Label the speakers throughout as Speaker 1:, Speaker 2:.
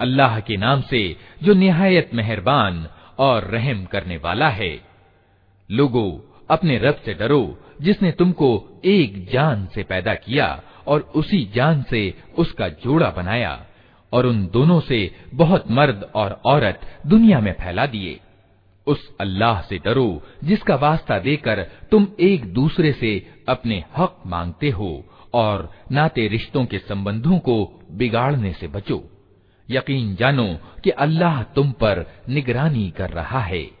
Speaker 1: अल्लाह के नाम से जो निहायत मेहरबान और रहम करने वाला है लोगो अपने रब से डरो जिसने तुमको एक जान से पैदा किया और उसी जान से उसका जोड़ा बनाया और उन दोनों से बहुत मर्द और औरत दुनिया में फैला दिए उस अल्लाह से डरो, जिसका वास्ता देकर तुम एक दूसरे से अपने हक मांगते हो और नाते रिश्तों के संबंधों को बिगाड़ने से बचो। यकीन जानो कि अल्लाह तुम पर निगरानी कर रहा है।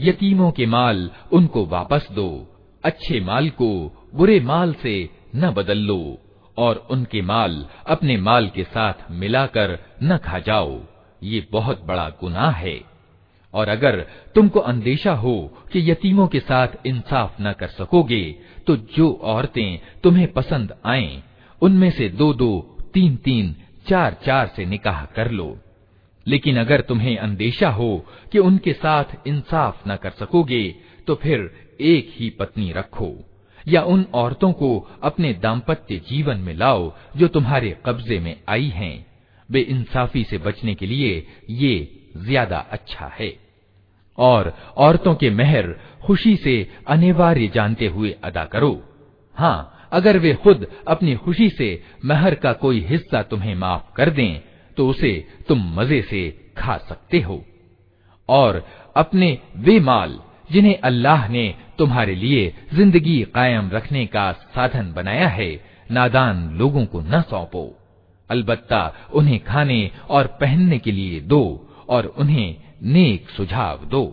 Speaker 1: यतीमों के माल उनको वापस दो अच्छे माल को बुरे माल से न बदल लो और उनके माल अपने माल के साथ मिलाकर न खा जाओ ये बहुत बड़ा गुनाह है और अगर तुमको अंदेशा हो कि यतीमों के साथ इंसाफ न कर सकोगे तो जो औरतें तुम्हें पसंद आएँ, उनमें से दो दो तीन तीन चार चार से निकाह कर लो। लेकिन अगर तुम्हें अंदेशा हो कि उनके साथ इंसाफ न कर सकोगे तो फिर एक ही पत्नी रखो या उन औरतों को अपने दाम्पत्य जीवन में लाओ जो तुम्हारे कब्जे में आई हैं। बे इंसाफी से बचने के लिए ये ज़्यादा अच्छा है। और औरतों के मेहर खुशी से अनिवार्य जानते हुए अदा करो। हाँ अगर वे खुद अपनी खुशी से मेहर का कोई हिस्सा तुम्हें माफ़ कर दें तो उसे तुम मज़े से खा सकते हो। और अपने वे माल जिन्हें अल्लाह ने तुम्हारे लिए ज़िंदगी कायम रखने का साधन बनाया है, नादान लोगों को न सौंपो। अलबत्ता उन्हें खाने और पहनने के लिए दो और उन्हें नेक सुझाव दो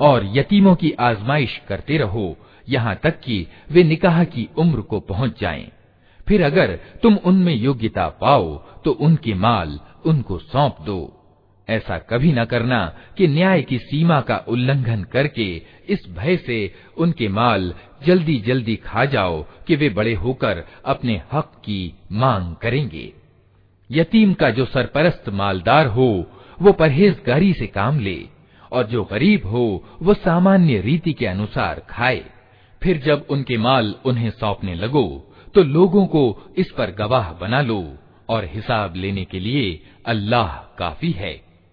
Speaker 1: और यतीमों की आजमाइश करते रहो यहाँ तक कि वे निकाह की उम्र को पहुँच जाएं। फिर अगर तुम उनमें योग्यता पाओ तो उनके माल उनको सौंप दो। ऐसा कभी न करना कि न्याय की सीमा का उल्लंघन करके इस भय से उनके माल जल्दी जल्दी खा जाओ कि वे बड़े होकर अपने हक की मांग करेंगे। यतीम का जो सरपरस्त मालदार हो, वो परहेजगारी से काम ले, और जो गरीब हो, वो सामान्य रीति के अनुसार खाए। फिर जब उनके माल उन्हें सौंपने लगो तो लोगों को इस पर गवाह बना लो। और हिसाब लेने के लिए अल्लाह काफी है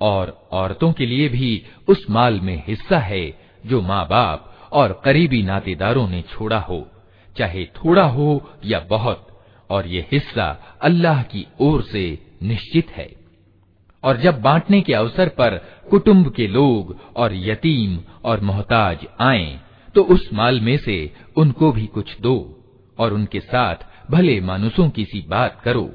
Speaker 1: और औरतों के लिए भी उस माल में हिस्सा है, जो माँ बाप और करीबी नातेदारों ने छोड़ा हो, चाहे थोड़ा हो या बहुत, और ये हिस्सा अल्लाह की ओर से निश्चित है। और जब बांटने के अवसर पर कुटुंब के लोग और यतीम और मोहताज आए तो उस माल में से उनको भी कुछ दो, और उनके साथ भले मानुसों की सी बात करो।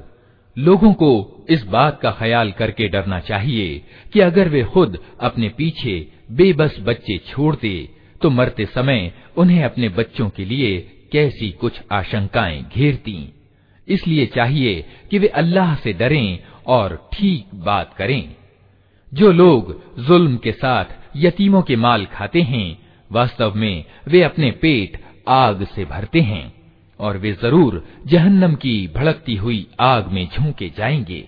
Speaker 1: लोगों को इस बात का ख्याल करके डरना चाहिए कि अगर वे खुद अपने पीछे बेबस बच्चे छोड़ते तो मरते समय उन्हें अपने बच्चों के लिए कैसी कुछ आशंकाएँ घेरती। इसलिए चाहिए कि वे अल्लाह से डरें और ठीक बात करें। जो लोग जुल्म के साथ यतीमों के माल खाते हैं, वास्तव में वे अपने पेट आग से भरते हैं। और वे जरूर जहन्नम की भड़कती हुई आग में झोंके जाएंगे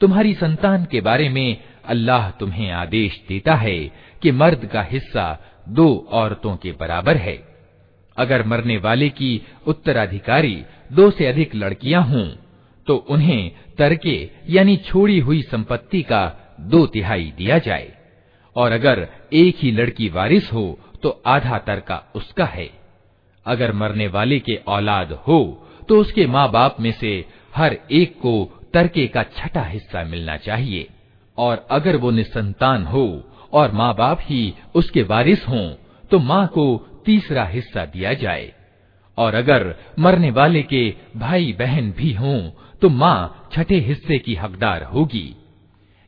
Speaker 1: तुम्हारी संतान के बारे में अल्लाह तुम्हें आदेश देता है कि मर्द का हिस्सा दो औरतों के बराबर है अगर मरने वाले की उत्तराधिकारी दो से अधिक लड़कियाँ हों तो उन्हें तरके यानी छोड़ी हुई संपत्ति का दो तिहाई दिया जाए। और अगर एक ही लड़की वारिस हो तो आधा तरका उसका है। अगर मरने वाले के औलाद हो तो उसके माँ बाप में से हर एक को तरके का छठा हिस्सा मिलना चाहिए। और अगर वो निसंतान हो और माँ बाप ही उसके वारिस हों तो माँ को तीसरा हिस्सा दिया जाए। और अगर मरने वाले के भाई बहन भी हों तो माँ छठे हिस्से की हकदार होगी।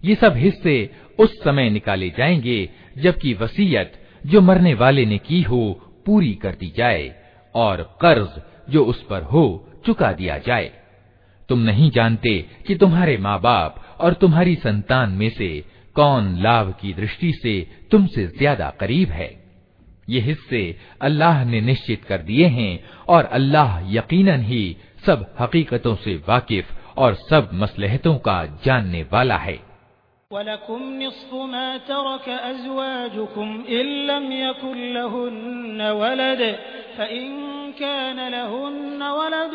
Speaker 1: ये सब हिस्से उस समय निकाले जाएँगे, जबकि वसीयत जो मरने वाले ने की हो, पूरी कर दी जाए, और कर्ज जो उस पर हो, चुका दिया जाए। तुम नहीं जानते कि तुम्हारे माँ बाप और तुम्हारी संतान में से कौन लाभ की दृष्टि से तुमसे ज़्यादा करीब है। ये हिस्से अल्लाह ने निश्चित कर दिए हैं और अल्लाह यकीनन ही सब हकीकतों से वाकिफ और सब मसलहतों का जानने वाला है
Speaker 2: वलकुम निस्फु तरक अज़वाजुकुम इल्लम यकुन लहुन्न वलद फइन कान लहुन्न वलद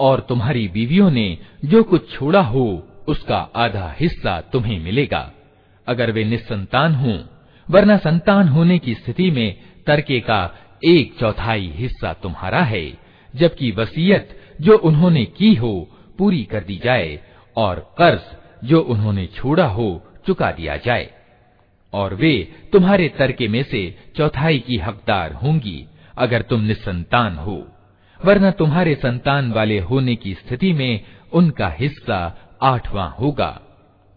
Speaker 1: और तुम्हारी बीवियों ने जो कुछ छोड़ा हो उसका आधा हिस्सा तुम्हें मिलेगा अगर वे निस्संतान हों वरना संतान होने की स्थिति में तरके का एक चौथाई हिस्सा तुम्हारा है, जबकि वसीयत जो उन्होंने की हो पूरी कर दी जाए, और कर्ज जो उन्होंने छोड़ा हो चुका दिया जाए। और वे तुम्हारे तरके में से चौथाई की हकदार होंगी, अगर तुम निसंतान हो। वरना तुम्हारे संतान वाले होने की स्थिति में उनका हिस्सा आठवां होगा।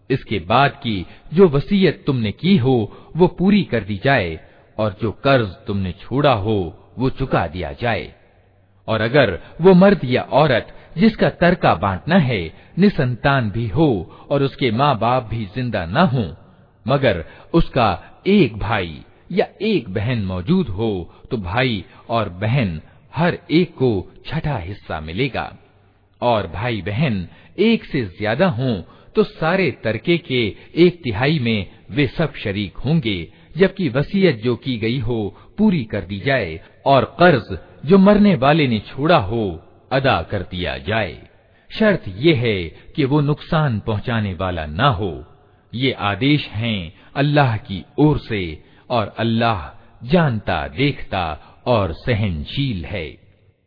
Speaker 1: इसके बाद की जो वसीयत तुमने की हो, वो पूरी कर दी जाए, और जो कर्ज तुमने छोड़ा हो, वो चुका दिया जाए। और अगर वो मर्द या औरत, जिसका तरका बांटना है, निसंतान भी हो, और उसके माँ बाप भी ज़िंदा न हो, मगर उसका एक भाई या एक बहन मौजूद हो तो भाई और बहन हर एक को छठा हिस्सा मिलेगा। और भाई बहन एक से ज़्यादा हों तो सारे तरके के एक तिहाई में वे सब शरीक होंगे, जबकि वसीयत जो की गई हो पूरी कर दी जाए, और कर्ज जो मरने वाले ने छोड़ा हो अदा कर दिया जाए। शर्त यह है कि वो नुकसान पहुँचाने वाला ना हो। ये आदेश हैं अल्लाह की ओर से, और अल्लाह जानता, देखता और सहनशील है।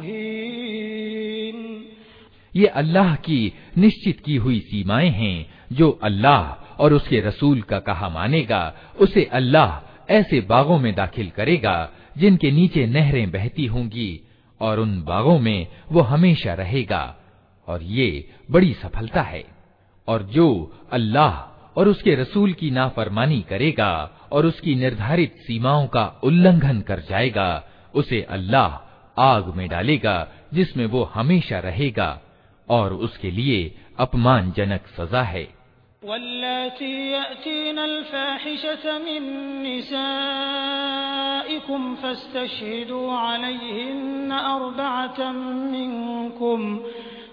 Speaker 2: मुहीन।
Speaker 1: ये अल्लाह की निश्चित की हुई सीमाएँ हैं, जो अल्लाह और उसके रसूल का कहा मानेगा, उसे अल्लाह ऐसे बागों में दाखिल करेगा, जिनके नीचे नहरें बहती होंगी, और उन बागों में वो हमेशा रहेगा, और ये बड़ी सफलता है। और जो अल्लाह और उसके रसूल की नाफरमानी करेगा, और उसकी निर्धारित सीमाओं का उल्लंघन कर जाएगा, उसे अल्लाह आग में डालेगा जिसमें वो हमेशा रहेगा और उसके लिए अपमानजनक सजा है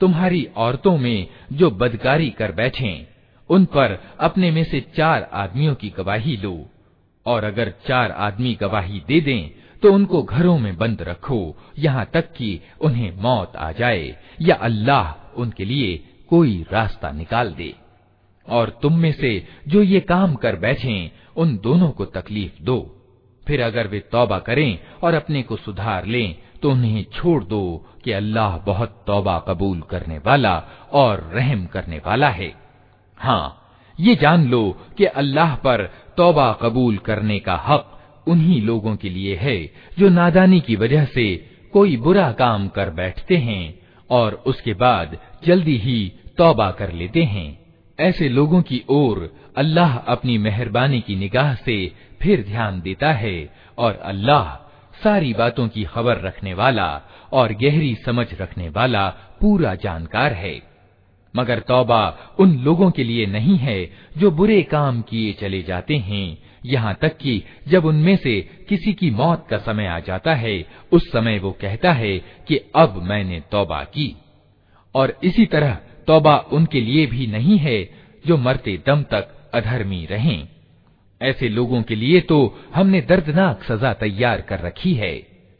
Speaker 1: तुम्हारी औरतों में जो बदकारी कर बैठें उन पर अपने में से चार आदमियों की गवाही लो और अगर चार आदमी गवाही दे दें तो उनको घरों में बंद रखो यहाँ तक कि उन्हें मौत आ जाए या अल्लाह उनके लिए कोई रास्ता निकाल दे। और तुम में से जो ये काम कर बैठे, उन दोनों को तकलीफ़ दो। फिर अगर वे तौबा करें और अपने को सुधार लें तो उन्हें छोड़ दो कि अल्लाह बहुत तौबा कबूल करने वाला और रहम करने वाला है। हाँ ये जान लो कि अल्लाह पर तौबा कबूल करने का हक उन्हीं लोगों के लिए है, जो नादानी की वजह से कोई बुरा काम कर बैठते हैं और उसके बाद जल्दी ही तौबा कर लेते हैं। ऐसे लोगों की ओर अल्लाह अपनी मेहरबानी की निगाह से फिर ध्यान देता है और अल्लाह सारी बातों की खबर रखने वाला और गहरी समझ रखने वाला पूरा जानकार है। मगर तौबा उन लोगों के लिए नहीं है जो बुरे काम किए चले जाते हैं। यहाँ तक कि जब उनमें से किसी की मौत का समय आ जाता है, उस समय वो कहता है कि अब मैंने तौबा की। और इसी तरह तौबा उनके लिए भी नहीं है जो मरते दम तक अधर्मी रहें ऐसे लोगों के लिए तो हमने दर्दनाक सजा तैयार कर रखी है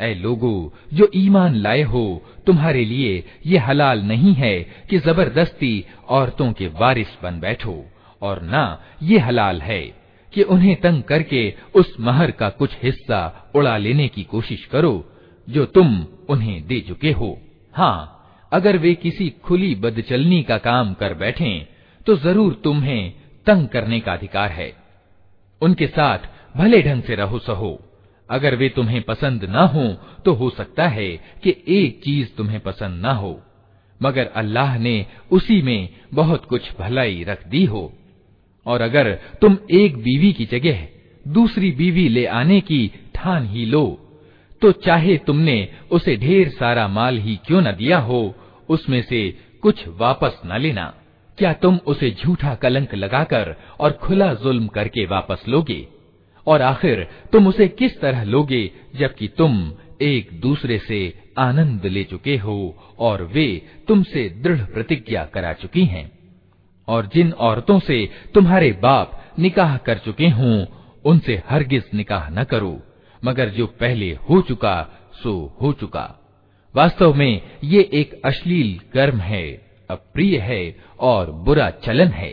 Speaker 1: ऐ लोगो जो ईमान लाए हो तुम्हारे लिए ये हलाल नहीं है कि जबरदस्ती औरतों के वारिस बन बैठो और ना ये हलाल है कि उन्हें तंग करके उस महर का कुछ हिस्सा उड़ा लेने की कोशिश करो जो तुम उन्हें दे चुके हो हाँ अगर वे किसी खुली बदचलनी का काम कर बैठे तो ज़रूर तुम्हें तंग करने का अधिकार है। उनके साथ भले ढंग से रहो सहो। अगर वे तुम्हें पसंद न हो तो हो सकता है कि एक चीज़ तुम्हें पसंद न हो। मगर अल्लाह ने उसी में बहुत कुछ भलाई रख दी हो। और अगर तुम एक बीवी की जगह दूसरी बीवी ले आने की ठान ही लो तो चाहे तुमने उसे ढेर सारा माल ही क्यों न दिया हो, उसमें से कुछ वापस न लेना। क्या तुम उसे झूठा कलंक लगाकर और खुला जुल्म करके वापस लोगे? और आखिर तुम उसे किस तरह लोगे, जबकि तुम एक दूसरे से आनंद ले चुके हो और वे तुमसे दृढ़ प्रतिज्ञा करा चुकी हैं? और जिन औरतों से तुम्हारे बाप निकाह कर चुके हों, उनसे हरगिज निकाह न करो। मगर जो पहले हो चुका सो हो चुका वास्तव में ये एक अश्लील कर्म है अप्रिय है और बुरा चलन है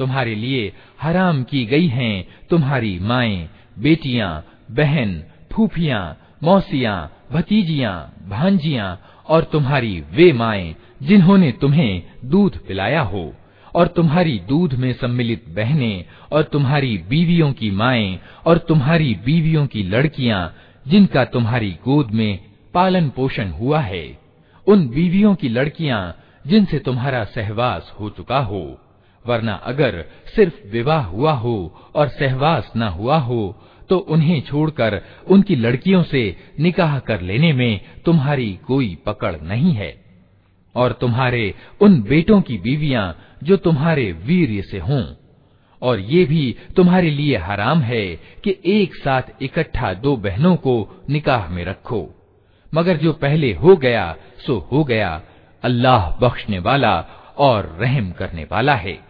Speaker 1: तुम्हारे लिए हराम की गई हैं। तुम्हारी माएँ, बेटियाँ, बहन, फूफियाँ, मौसियाँ, भतीजियाँ, भांजियाँ और तुम्हारी वे माएँ, जिन्होंने तुम्हें दूध पिलाया हो। और तुम्हारी दूध में सम्मिलित बहनें और तुम्हारी बीवियों की माएँ और तुम्हारी बीवियों की लड़कियाँ, जिनका तुम्हारी गोद में पालन पोषण हुआ है, उन बीवियों की लड़कियाँ जिनसे तुम्हारा सहवास हो चुका हो। वरना अगर सिर्फ़ विवाह हुआ हो और सहवास न हुआ हो तो उन्हें छोड़कर उनकी लड़कियों से निकाह कर लेने में तुम्हारी कोई पकड़ नहीं है। और तुम्हारे उन बेटों की बीवियाँ जो तुम्हारे वीर से हों, और ये भी तुम्हारे लिए हराम है कि एक साथ इकट्ठा दो बहनों को निकाह में रखो। मगर जो पहले हो गया, सो हो गया। अल्लाह बख्शने वाला और रहम करने वाला है।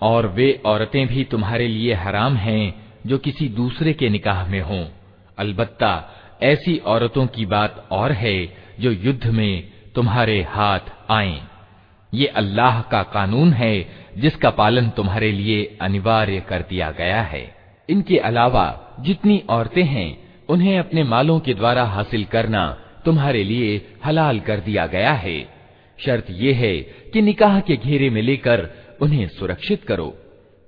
Speaker 1: और वे औरतें भी तुम्हारे लिए हराम हैं जो किसी दूसरे के निकाह में हों अलबत्ता ऐसी औरतों की बात और है जो युद्ध में तुम्हारे हाथ आए। ये अल्लाह का कानून है, जिसका पालन तुम्हारे लिए अनिवार्य कर दिया गया है। इनके अलावा जितनी औरतें हैं, उन्हें अपने मालों के द्वारा हासिल करना तुम्हारे लिए हलाल कर दिया गया है। शर्त यह है कि निकाह के घेरे में लेकर उन्हें सुरक्षित करो,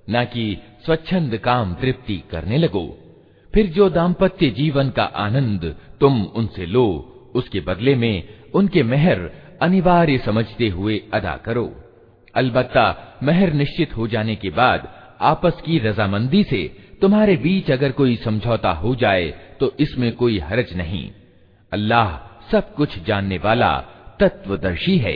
Speaker 1: न कि स्वच्छंद काम तृप्ति करने लगो। फिर जो दाम्पत्य जीवन का आनंद तुम उनसे लो, उसके बदले में उनके मेहर अनिवार्य समझते हुए अदा करो। अलबत्ता मेहर निश्चित हो जाने के बाद आपस की रजामंदी से तुम्हारे बीच अगर कोई समझौता हो जाए तो इसमें कोई हरज नहीं। अल्लाह सब कुछ जानने वाला तत्वदर्शी है।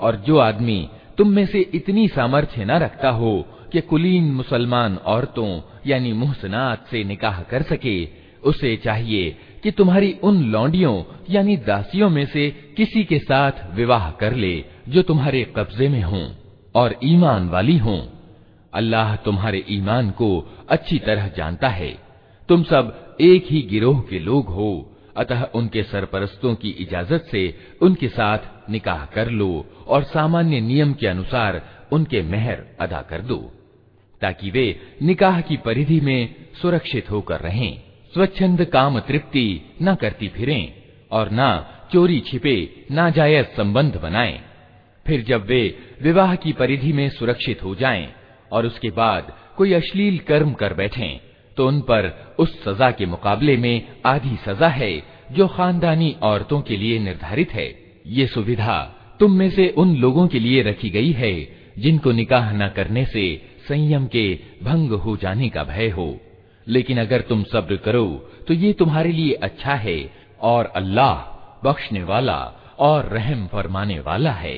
Speaker 1: और जो आदमी तुम में से इतनी सामर्थ्य न रखता हो कि कुलीन मुसलमान औरतों यानी मुहसनात से निकाह कर सके उसे चाहिए कि तुम्हारी उन लौंडियों यानी दासियों में से किसी के साथ विवाह कर ले जो तुम्हारे कब्जे में हों और ईमान वाली हों अल्लाह तुम्हारे ईमान को अच्छी तरह जानता है। तुम सब एक ही गिरोह के लोग हो। अतः उनके सरपरस्तों की इजाज़त से उनके साथ निकाह कर लो और सामान्य नियम के अनुसार उनके मेहर अदा कर दो, ताकि वे निकाह की परिधि में सुरक्षित होकर रहें, स्वच्छंद काम तृप्ति न करती फिरें और न चोरी छिपे नाजायज संबंध बनाएँ। फिर जब वे विवाह की परिधि में सुरक्षित हो जाएँ और उसके बाद कोई अश्लील कर्म कर बैठे तो उन पर उस सजा के मुकाबले में आधी सजा है जो खानदानी औरतों के लिए निर्धारित है। ये सुविधा तुम में से उन लोगों के लिए रखी गई है, जिनको निकाह न करने से संयम के भंग हो जाने का भय हो। लेकिन अगर तुम सब्र करो तो ये तुम्हारे लिए अच्छा है और अल्लाह बख्शने वाला और रहम फरमाने वाला है।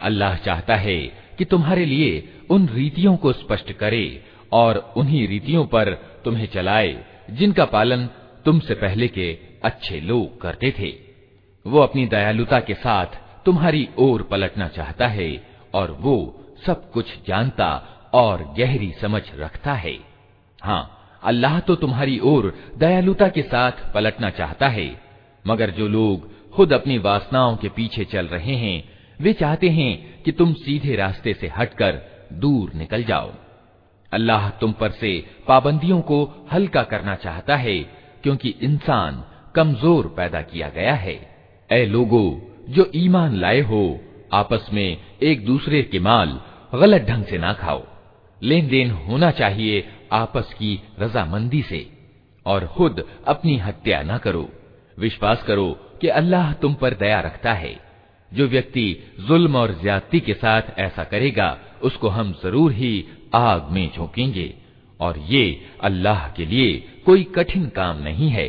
Speaker 1: अल्लाह चाहता है कि तुम्हारे लिए उन रीतियों को स्पष्ट करे और उन्हीं रीतियों पर तुम्हें चलाए जिनका पालन तुमसे पहले के अच्छे लोग करते थे वो अपनी दयालुता के साथ तुम्हारी ओर पलटना चाहता है और वो सब कुछ जानता और गहरी समझ रखता है। हाँ अल्लाह तो तुम्हारी ओर दयालुता के साथ पलटना चाहता है, मगर जो लोग खुद अपनी वासनाओं के पीछे चल रहे हैं, वे चाहते हैं कि तुम सीधे रास्ते से हटकर दूर निकल जाओ। अल्लाह तुम पर से पाबंदियों को हल्का करना चाहता है, क्योंकि इंसान कमज़ोर पैदा किया गया है। ए लोगो, जो ईमान लाए हो, आपस में एक दूसरे के माल गलत ढंग से ना खाओ। लेन देन होना चाहिए आपस की रजामंदी से और खुद अपनी हत्या न करो विश्वास करो कि अल्लाह तुम पर दया रखता है जो व्यक्ति जुल्म और ज्यादती के साथ ऐसा करेगा उसको हम जरूर ही आग में झोंकेंगे और ये अल्लाह के लिए कोई कठिन काम नहीं है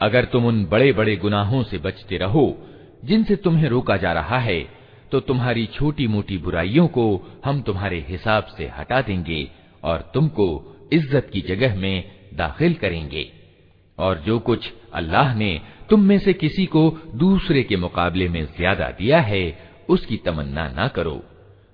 Speaker 1: अगर तुम उन बड़े बड़े गुनाहों से बचते रहो जिनसे तुम्हें रोका जा रहा है तो तुम्हारी छोटी मोटी बुराइयों को हम तुम्हारे हिसाब से हटा देंगे और तुमको इज़्ज़त की जगह में दाखिल करेंगे। और जो कुछ अल्लाह ने तुम में से किसी को दूसरे के मुकाबले में ज़्यादा दिया है, उसकी तमन्ना ना करो।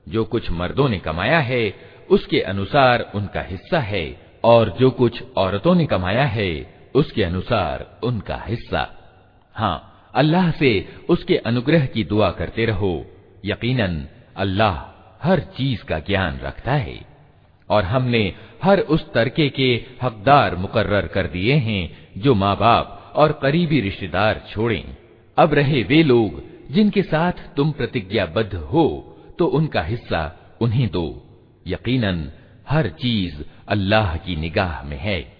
Speaker 1: जो कुछ मर्दों ने कमाया है, उसके अनुसार उनका हिस्सा है, और जो कुछ औरतों ने कमाया है, उसके अनुसार उनका हिस्सा। हाँ अल्लाह से उसके अनुग्रह की दुआ करते रहो। यकीनन, अल्लाह हर चीज़ का ज्ञान रखता है। और हमने हर उस तरके के हकदार मुकर्र कर दिए हैं, जो माँ बाप और करीबी रिश्तेदार छोड़ें। अब रहे वे लोग, जिनके साथ तुम प्रतिज्ञाबद्ध हो तो उनका हिस्सा उन्हें दो। यकीनन, हर चीज़ अल्लाह की निगाह में है।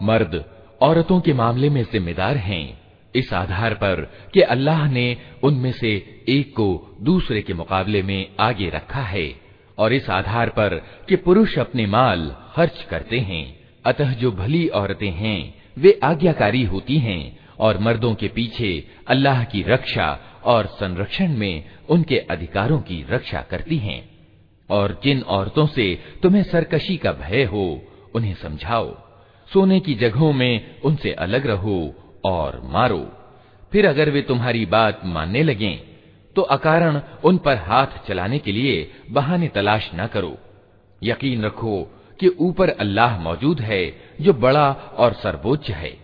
Speaker 1: मर्द औरतों के मामले में जिम्मेदार हैं इस आधार पर कि अल्लाह ने उनमें से एक को दूसरे के मुकाबले में आगे रखा है और इस आधार पर कि पुरुष अपने माल खर्च करते हैं, अतः जो भली औरतें हैं, वे आज्ञाकारी होती हैं और मर्दों के पीछे अल्लाह की रक्षा और संरक्षण में उनके अधिकारों की रक्षा करती हैं। और जिन औरतों से तुम्हें सरकशी का भय हो, उन्हें समझाओ। सोने की जगहों में उनसे अलग रहो और मारो। फिर अगर वे तुम्हारी बात मानने लगें तो अकारण उन पर हाथ चलाने के लिए बहाने तलाश न करो। यकीन रखो कि ऊपर अल्लाह मौजूद है, जो बड़ा और सर्वोच्च है।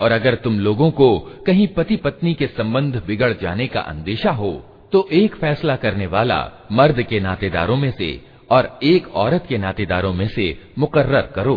Speaker 1: और अगर तुम लोगों को कहीं पति पत्नी के संबंध बिगड़ जाने का अंदेशा हो तो एक फैसला करने वाला मर्द के नातेदारों में से और एक औरत के नातेदारों में से मुकर्र करो।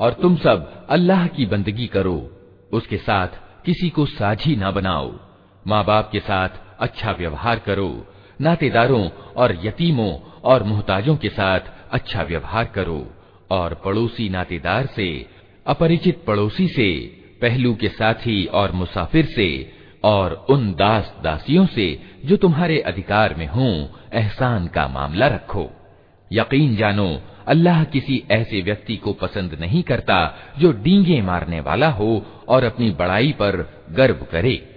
Speaker 1: और तुम सब अल्लाह की बंदगी करो उसके साथ किसी को साझी ना बनाओ माँ बाप के साथ अच्छा व्यवहार करो नातेदारों और यतीमों और मोहताजों के साथ अच्छा व्यवहार करो और पड़ोसी नातेदार से, अपरिचित पड़ोसी से, पहलू के साथी और मुसाफिर से, और उन दास दासियों से जो तुम्हारे अधिकार में हों, एहसान का मामला रखो। यकीन जानो, अल्लाह किसी ऐसे व्यक्ति को पसंद नहीं करता जो डींगे मारने वाला हो और अपनी बड़ाई पर गर्व करे।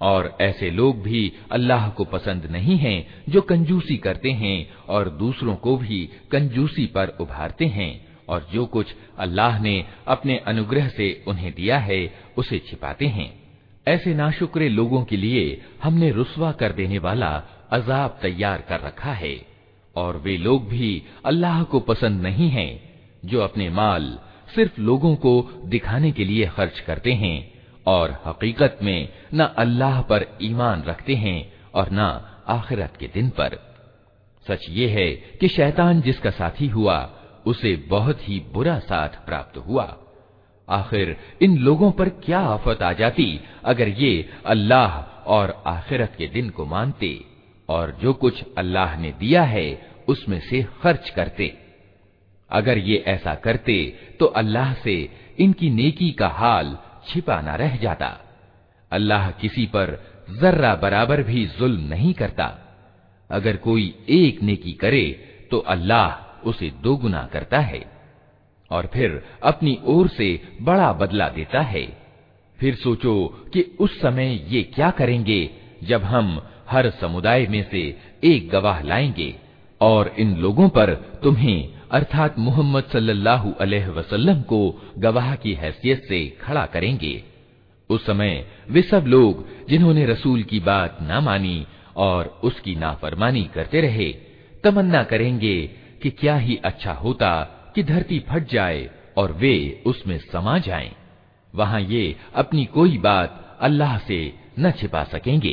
Speaker 1: और ऐसे लोग भी अल्लाह को पसंद नहीं हैं जो कंजूसी करते हैं और दूसरों को भी कंजूसी पर उभारते हैं और जो कुछ अल्लाह ने अपने अनुग्रह से उन्हें दिया है, उसे छिपाते हैं। ऐसे नाशुक्रे लोगों के लिए हमने रुसवा कर देने वाला अजाब तैयार कर रखा है और वे लोग भी अल्लाह को पसंद नहीं हैं, जो अपने माल सिर्फ़ लोगों को दिखाने के लिए खर्च करते हैं। और हकीकत में न अल्लाह पर ईमान रखते हैं और न आखिरत के दिन पर। सच ये है कि शैतान जिसका साथी हुआ, उसे बहुत ही बुरा साथ प्राप्त हुआ। आखिर इन लोगों पर क्या आफत आ जाती अगर ये अल्लाह और आखिरत के दिन को मानते और जो कुछ अल्लाह ने दिया है, उसमें से खर्च करते। अगर ये ऐसा करते तो अल्लाह से इनकी नेकी का हाल छिपा न रह जाता। अल्लाह किसी पर जर्रा बराबर भी जुल्म नहीं करता। अगर कोई एक नेकी करे तो अल्लाह उसे दोगुना करता है और फिर अपनी ओर से बड़ा बदला देता है। फिर सोचो कि उस समय ये क्या करेंगे जब हम हर समुदाय में से एक गवाह लाएँगे और इन लोगों पर तुम्हें अर्थात मोहम्मद सल्लल्लाहु अलैहि वसल्लम को गवाह की हैसियत से खड़ा करेंगे उस समय वे सब लोग जिन्होंने रसूल की बात न मानी और उसकी नाफरमानी करते रहे, तमन्ना करेंगे कि क्या ही अच्छा होता कि धरती फट जाए और वे उसमें समा जाएँ। वहाँ ये अपनी कोई बात अल्लाह से न छिपा सकेंगे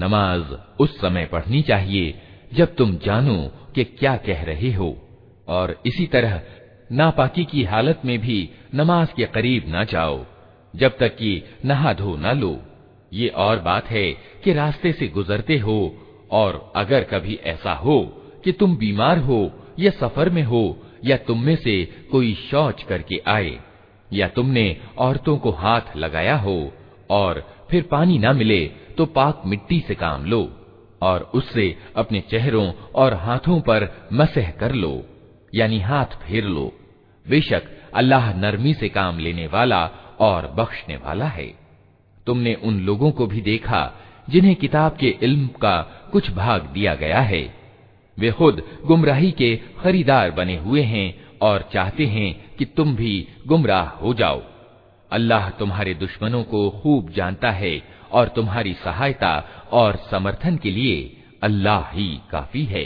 Speaker 1: नमाज़ उस समय पढ़नी चाहिए, जब तुम जानो कि क्या कह रहे हो। और इसी तरह नापाकी की हालत में भी नमाज़ के करीब ना जाओ, जब तक कि नहा धो न लो। ये और बात है कि रास्ते से गुजरते हो, और अगर कभी ऐसा हो कि तुम बीमार हो, या सफ़र में हो, या तुम में से कोई शौच करके आए, या तुमने औरतों को हाथ लगाया हो, और फिर पानी ना मिले तो पाक मिट्टी से काम लो और उससे अपने चेहरों और हाथों पर मसह कर लो, यानी हाथ फेर लो। बेशक अल्लाह नरमी से काम लेने वाला और बख्शने वाला है। तुमने उन लोगों को भी देखा जिन्हें किताब के इल्म का कुछ भाग दिया गया है। वे खुद गुमराही के खरीदार बने हुए हैं और चाहते हैं कि तुम भी गुमराह हो जाओ। अल्लाह तुम्हारे दुश्मनों को खूब जानता है और तुम्हारी सहायता और समर्थन के लिए अल्लाह ही काफी है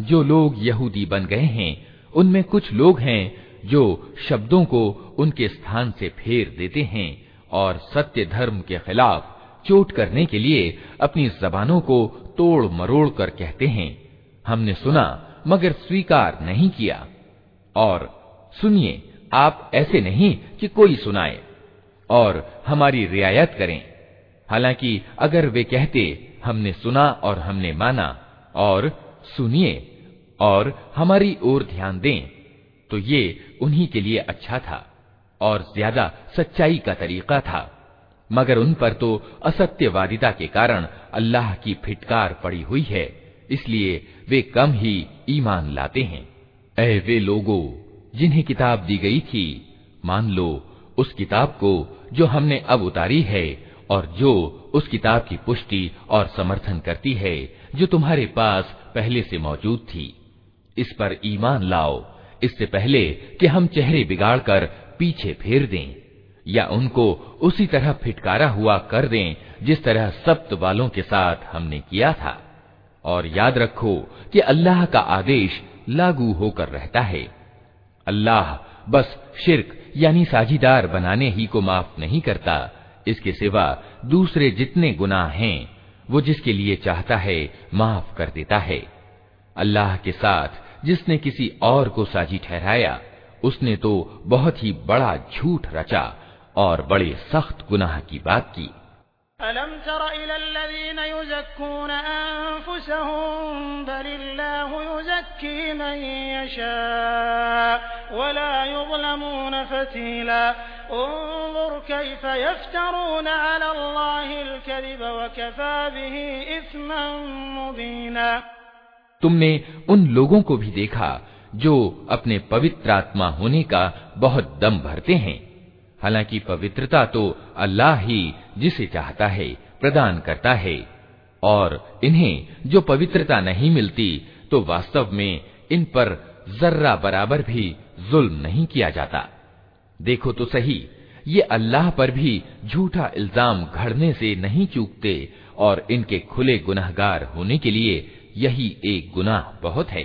Speaker 1: जो लोग यहूदी बन गए हैं, उनमें कुछ लोग हैं जो शब्दों को उनके स्थान से फेर देते हैं और सत्य धर्म के खिलाफ चोट करने के लिए अपनी जबानों को तोड़ मरोड़ कर कहते हैं। हमने सुना, मगर स्वीकार नहीं किया। और सुनिए, आप ऐसे नहीं कि कोई सुनाए और हमारी रियायत करें। हालाँकि अगर वे कहते, हमने सुना और हमने माना, और सुनिए और हमारी ओर ध्यान दें। तो ये उन्हीं के लिए अच्छा था और ज़्यादा सच्चाई का तरीका था। मगर उन पर तो असत्यवादिता के कारण अल्लाह की फिटकार पड़ी हुई है, इसलिए वे कम ही ईमान लाते हैं। ऐ वे लोगों, जिन्हें किताब दी गई थी, मान लो उस किताब को जो हमने अब उतारी है और जो उस किताब की पुष्टि और समर्थन करती है जो तुम्हारे पास पहले से मौजूद थी। इस पर ईमान लाओ। इससे पहले कि हम चेहरे बिगाड़कर पीछे फेर दें, या उनको उसी तरह फिटकारा हुआ कर दें, जिस तरह सप्त वालों के साथ हमने किया था। और याद रखो कि अल्लाह का आदेश लागू होकर रहता है। अल्लाह बस शिरक, यानी साझीदार बनाने ही को माफ़ नहीं करता। इसके सिवा दूसरे जितने गुनाह हैं वो जिसके लिए चाहता है, माफ़ कर देता है। अल्लाह के साथ जिसने किसी और को साझी ठहराया, उसने तो बहुत ही बड़ा झूठ रचा और बड़े सख्त गुनाह की बात की।
Speaker 2: अलम
Speaker 1: तुमने उन लोगों को भी देखा जो अपने पवित्र आत्मा होने का बहुत दम भरते हैं हालाँकि पवित्रता तो अल्लाह ही जिसे चाहता है, प्रदान करता है। और इन्हें जो पवित्रता नहीं मिलती तो वास्तव में इन पर जर्रा बराबर भी जुल्म नहीं किया जाता। देखो तो सही, ये अल्लाह पर भी झूठा इल्ज़ाम घड़ने से नहीं चूकते, और इनके खुले गुनाहगार होने के लिए यही एक गुनाह बहुत है।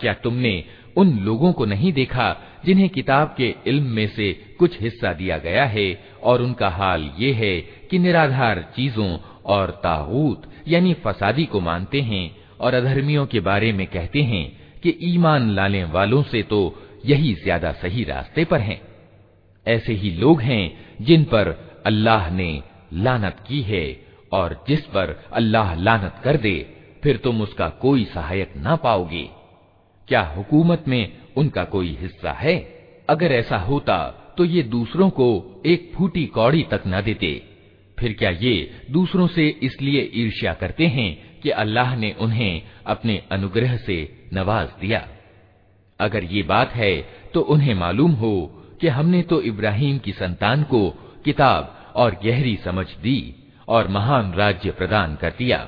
Speaker 1: क्या तुमने उन लोगों को नहीं देखा जिन्हें किताब के इल्म में से कुछ हिस्सा दिया गया है, और उनका हाल ये है कि निराधार चीज़ों और ताऊत यानी फसादी को मानते हैं, और अधर्मियों के बारे में कहते हैं कि ईमान लाने वालों से तो यही ज़्यादा सही रास्ते पर हैं। ऐसे ही लोग हैं जिन पर अल्लाह ने लानत की है, और जिस पर अल्लाह लानत कर दे, फिर तुम उसका कोई सहायक ना पाओगे। क्या हुकूमत में उनका कोई हिस्सा है। अगर ऐसा होता तो ये दूसरों को एक फूटी कौड़ी तक न देते। फिर क्या ये दूसरों से इसलिए ईर्ष्या करते हैं कि अल्लाह ने उन्हें अपने अनुग्रह से नवाज़ दिया? अगर ये बात है तो उन्हें मालूम हो कि हमने तो इब्राहिम की संतान को किताब और गहरी समझ दी और महान राज्य प्रदान कर दिया।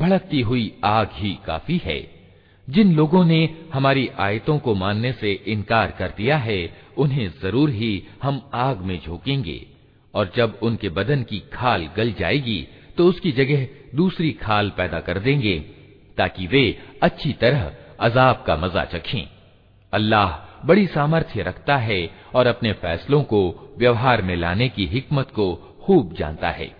Speaker 1: भड़कती हुई आग ही काफ़ी है। जिन लोगों ने हमारी आयतों को मानने से इनकार कर दिया है, उन्हें ज़रूर ही हम आग में झोंकेंगे। और जब उनके बदन की खाल गल जाएगी तो उसकी जगह दूसरी खाल पैदा कर देंगे, ताकि वे अच्छी तरह अजाब का मज़ा चखें। अल्लाह बड़ी सामर्थ्य रखता है और अपने फैसलों को व्यवहार में लाने की हिकमत को खूब जानता है।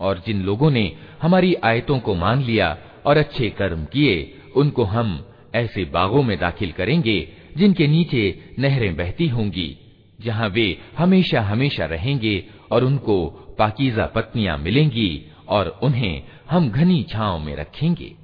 Speaker 1: और जिन लोगों ने हमारी आयतों को मान लिया और अच्छे कर्म किए, उनको हम ऐसे बागों में दाखिल करेंगे, जिनके नीचे नहरें बहती होंगी, जहाँ वे हमेशा हमेशा रहेंगे और उनको पाकीजा पत्नियाँ मिलेंगी और उन्हें हम घनी छाव में रखेंगे।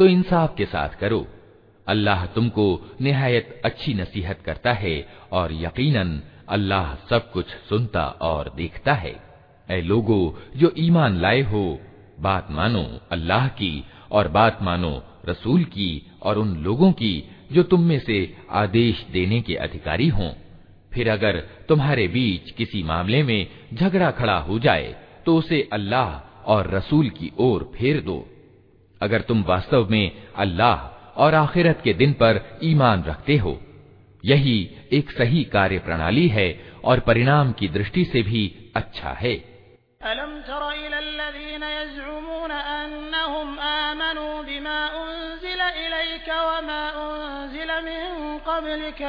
Speaker 1: तो इंसाफ के साथ करो। अल्लाह तुमको निहायत अच्छी नसीहत करता है और यकीनन अल्लाह सब कुछ सुनता और देखता है। ऐ लोगो, जो ईमान लाए हो, बात मानो अल्लाह की और बात मानो रसूल की और उन लोगों की जो तुम में से आदेश देने के अधिकारी हों। फिर अगर तुम्हारे बीच किसी मामले में झगड़ा खड़ा हो जाए तो उसे अल्लाह और रसूल की ओर फेर दो। अगर तुम वास्तव में अल्लाह और आखिरत के दिन पर ईमान रखते हो यही एक सही कार्य प्रणाली है और परिणाम की दृष्टि से भी अच्छा है
Speaker 2: अलम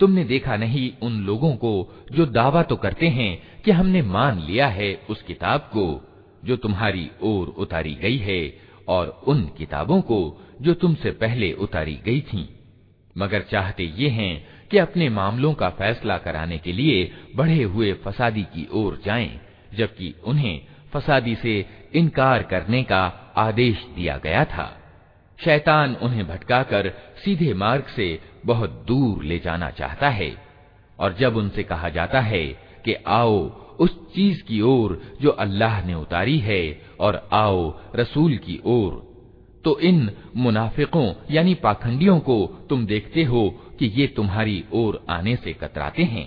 Speaker 1: तुमने देखा नहीं उन लोगों को जो दावा तो करते हैं कि हमने मान लिया है उस किताब को जो तुम्हारी ओर उतारी गई है और उन किताबों को जो तुमसे पहले उतारी गई थीं। मगर चाहते ये हैं कि अपने मामलों का फैसला कराने के लिए बढ़े हुए फसादी की ओर जाएँ, जबकि उन्हें फसादी से इनकार करने का आदेश दिया गया था। शैतान उन्हें भटकाकर सीधे मार्ग से बहुत दूर ले जाना चाहता है और जब उनसे कहा जाता है कि आओ उस चीज़ की ओर जो अल्लाह ने उतारी है और आओ रसूल की ओर तो इन मुनाफिकों यानी पाखंडियों को तुम देखते हो कि ये तुम्हारी ओर आने से कतराते हैं।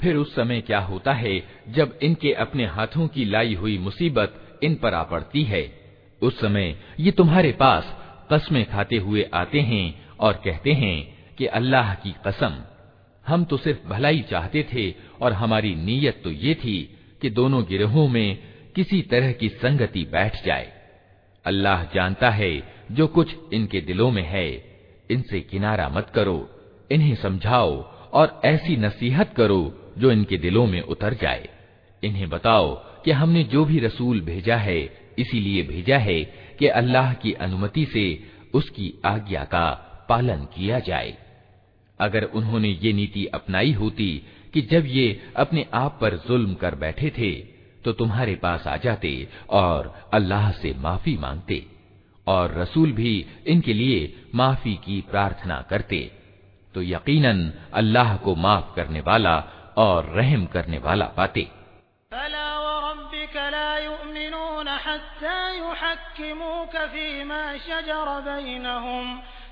Speaker 1: फिर उस समय क्या होता है, जब इनके अपने हाथों की लाई हुई मुसीबत इन पर आ पड़ती है। उस समय ये तुम्हारे पास कस्में खाते हुए आते हैं और कहते हैं कि अल्लाह की कसम, हम तो सिर्फ़ भलाई चाहते थे और हमारी नीयत तो ये थी कि दोनों गिरोहों में किसी तरह की संगति बैठ जाए। अल्लाह जानता है जो कुछ इनके दिलों में है, इनसे किनारा मत करो, इन्हें समझाओ और ऐसी नसीहत करो जो इनके दिलों में उतर जाए। इन्हें बताओ कि हमने जो भी रसूल भेजा है, इसीलिए भेजा है कि अल्लाह की अनुमति से उसकी आज्ञा का पालन किया जाए। अगर उन्होंने ये नीति अपनाई होती कि जब ये अपने आप पर जुल्म कर बैठे थे तो तुम्हारे पास आ जाते और अल्लाह से माफ़ी मांगते और रसूल भी इनके लिए माफ़ी की प्रार्थना करते। तो यकीनन अल्लाह को माफ़ करने वाला और रहम करने वाला पाते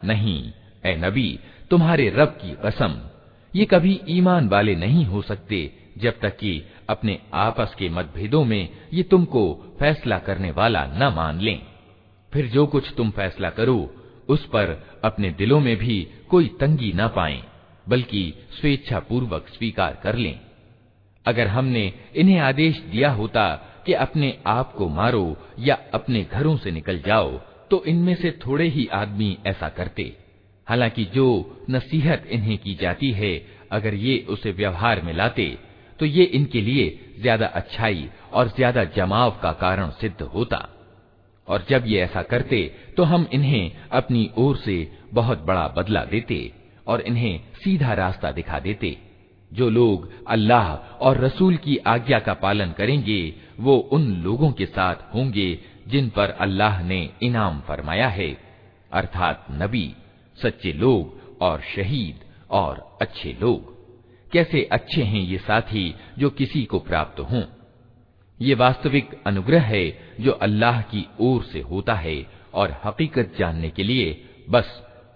Speaker 1: नहीं ए नबी तुम्हारे रब की कसम ये कभी ईमान वाले नहीं हो सकते जब तक कि अपने आपस के मतभेदों में ये तुमको फैसला करने वाला न मान लें फिर जो कुछ तुम फैसला करो उस पर अपने दिलों में भी कोई तंगी न पाएं बल्कि स्वेच्छा पूर्वक स्वीकार कर लें। अगर हमने इन्हें आदेश दिया होता कि अपने आप को मारो या अपने घरों से निकल जाओ तो इनमें से थोड़े ही आदमी ऐसा करते। हालाँकि जो नसीहत इन्हें की जाती है, अगर ये उसे व्यवहार में लाते तो ये इनके लिए ज़्यादा अच्छाई और ज़्यादा जमाव का कारण सिद्ध होता। और जब ये ऐसा करते तो हम इन्हें अपनी ओर से बहुत बड़ा बदला देते। और इन्हें सीधा रास्ता दिखा देते। जो लोग अल्लाह और रसूल की आज्ञा का पालन करेंगे, वो उन लोगों के साथ होंगे जिन पर अल्लाह ने इनाम फरमाया है। अर्थात नबी, सच्चे लोग और शहीद और अच्छे लोग। कैसे अच्छे हैं ये साथी जो किसी को प्राप्त हों? ये वास्तविक अनुग्रह है जो अल्लाह की ओर से होता है और हकीकत जानने के लिए बस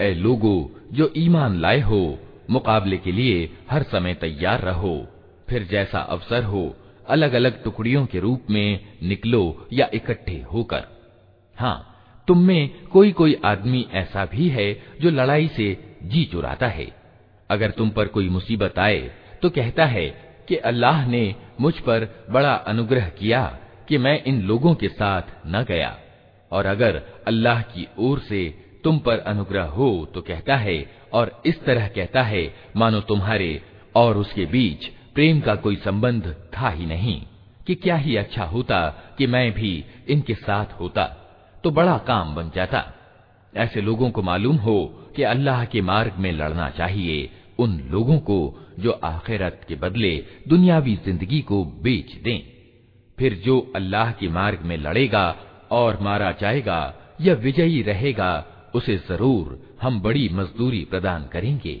Speaker 1: ए लोगो जो ईमान लाए हो मुकाबले के लिए हर समय तैयार रहो फिर जैसा अवसर हो अलग अलग टुकड़ियों के रूप में निकलो या इकट्ठे होकर हाँ तुम में कोई कोई आदमी ऐसा भी है जो लड़ाई से जी चुराता है अगर तुम पर कोई मुसीबत आए तो कहता है कि अल्लाह ने मुझ पर बड़ा अनुग्रह किया कि मैं इन लोगों के साथ न गया। और अगर अल्लाह की ओर से तुम पर अनुग्रह हो तो कहता है, और इस तरह कहता है, मानो तुम्हारे और उसके बीच प्रेम का कोई संबंध था ही नहीं, कि क्या ही अच्छा होता कि मैं भी इनके साथ होता तो बड़ा काम बन जाता। ऐसे लोगों को मालूम हो कि अल्लाह के मार्ग में लड़ना चाहिए, उन लोगों को जो आखिरत के बदले दुनियावी जिंदगी को बेच दें फिर जो अल्लाह के मार्ग में लड़ेगा और मारा जाएगा या विजयी रहेगा उसे जरूर हम बड़ी मजदूरी प्रदान करेंगे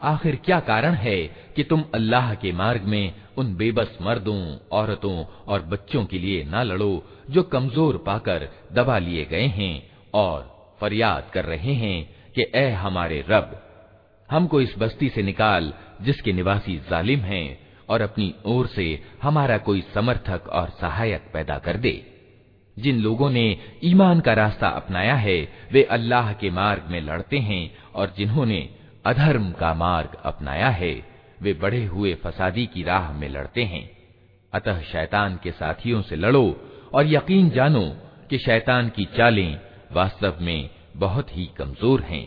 Speaker 1: आखिर क्या कारण है कि तुम अल्लाह के मार्ग में उन बेबस मर्दों औरतों और बच्चों के लिए ना लड़ो जो कमजोर पाकर दबा लिए गए हैं और फरियाद कर रहे हैं कि ए हमारे रब, हमको इस बस्ती से निकाल जिसके निवासी जालिम हैं और अपनी ओर से हमारा कोई समर्थक और सहायक पैदा कर दे। जिन लोगों ने ईमान का रास्ता अपनाया है, वे अल्लाह के मार्ग में लड़ते हैं और जिन्होंने अधर्म का मार्ग अपनाया है, वे बढ़े हुए फसादी की राह में लड़ते हैं। अतः शैतान के साथियों से लड़ो और यकीन जानो कि शैतान की चालें वास्तव में बहुत ही कमजोर हैं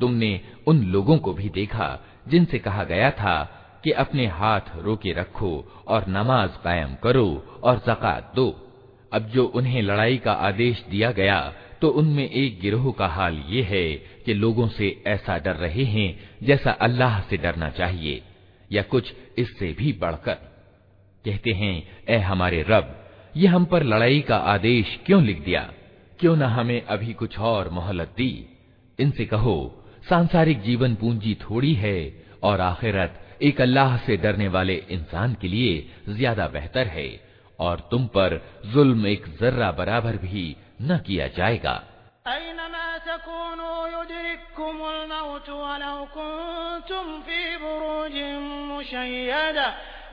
Speaker 1: तुमने उन लोगों को भी देखा जिनसे कहा गया था कि अपने हाथ रोके रखो और नमाज़ कायम करो और जक़ात दो। अब जो उन्हें लड़ाई का आदेश दिया गया तो उनमें एक गिरोह का हाल ये है कि लोगों से ऐसा डर रहे हैं जैसा अल्लाह से डरना चाहिए, या कुछ इससे भी बढ़कर। कहते हैं, ए हमारे रब, ये हम पर लड़ाई का आदेश क्यों लिख दिया? क्यों न हमें अभी कुछ और मोहलत दी? इनसे कहो, सांसारिक जीवन पूंजी थोड़ी है और आखिरत एक अल्लाह से डरने वाले इंसान के लिए ज्यादा बेहतर है और तुम पर जुल्म एक जर्रा बराबर भी न किया जाएगा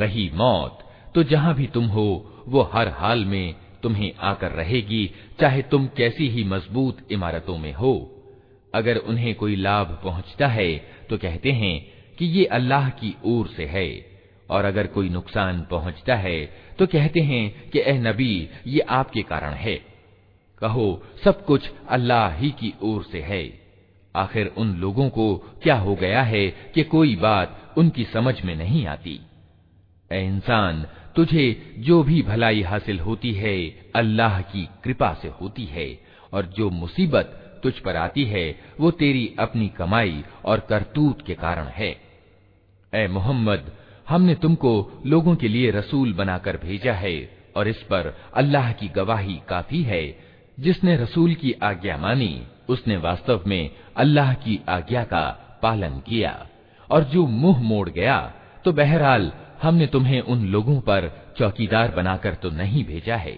Speaker 1: रही मौत तो जहां भी तुम हो वो हर हाल में तुम्हें आकर रहेगी चाहे तुम कैसी ही मजबूत इमारतों में हो अगर उन्हें कोई लाभ पहुँचता है तो कहते हैं कि ये अल्लाह की ओर से है। और अगर कोई नुकसान पहुँचता है तो कहते हैं कि ए नबी, ये आपके कारण है। कहो, सब कुछ अल्लाह ही की ओर से है। आखिर उन लोगों को क्या हो गया है कि कोई बात उनकी समझ में नहीं आती? ए इंसान, तुझे जो भी भलाई हासिल होती है, अल्लाह की कृपा से होती है, और जो मुसीबत तुझ पर आती है, वो तेरी अपनी कमाई और करतूत के कारण है। ए मोहम्मद, हमने तुमको लोगों के लिए रसूल बनाकर भेजा है और इस पर अल्लाह की गवाही काफ़ी है। जिसने रसूल की आज्ञा मानी, उसने वास्तव में अल्लाह की आज्ञा का पालन किया। और जो मुँह मोड़ गया तो बहरहाल हमने तुम्हें उन लोगों पर चौकीदार बनाकर तो नहीं भेजा है।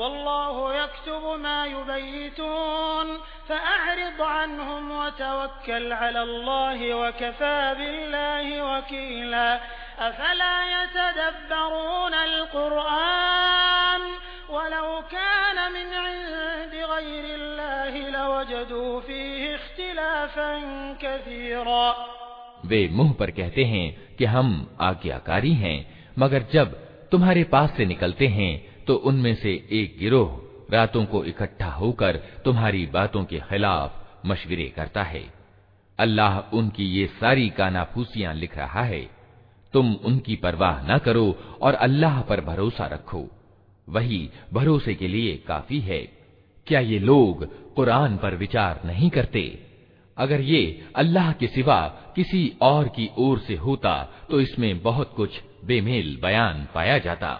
Speaker 2: वल्लाहु यक्तुबु मा युबय्यितून फअरिद अन्हुम वतवक्कल अलल्लाहि वकफा बिल्लाहि वकीला अफला यतदब्बरून अलकुरआन वलौ कान मिन इंदि गैरिल्लाहि लवजदू फीहि इख्तिलाफन कसीरा
Speaker 1: वे मुंह पर कहते हैं कि हम आज्ञाकारी हैं मगर जब तुम्हारे पास से निकलते हैं तो उनमें से एक गिरोह रातों को इकट्ठा होकर तुम्हारी बातों के खिलाफ मशविरे करता है। अल्लाह उनकी ये सारी कानाफूसियाँ लिख रहा है। तुम उनकी परवाह न करो और अल्लाह पर भरोसा रखो। वही भरोसे के लिए काफ़ी है। क्या ये लोग कुरान पर विचार नहीं करते? अगर ये अल्लाह के सिवा किसी और की ओर से होता तो इसमें बहुत कुछ बेमेल बयान पाया जाता।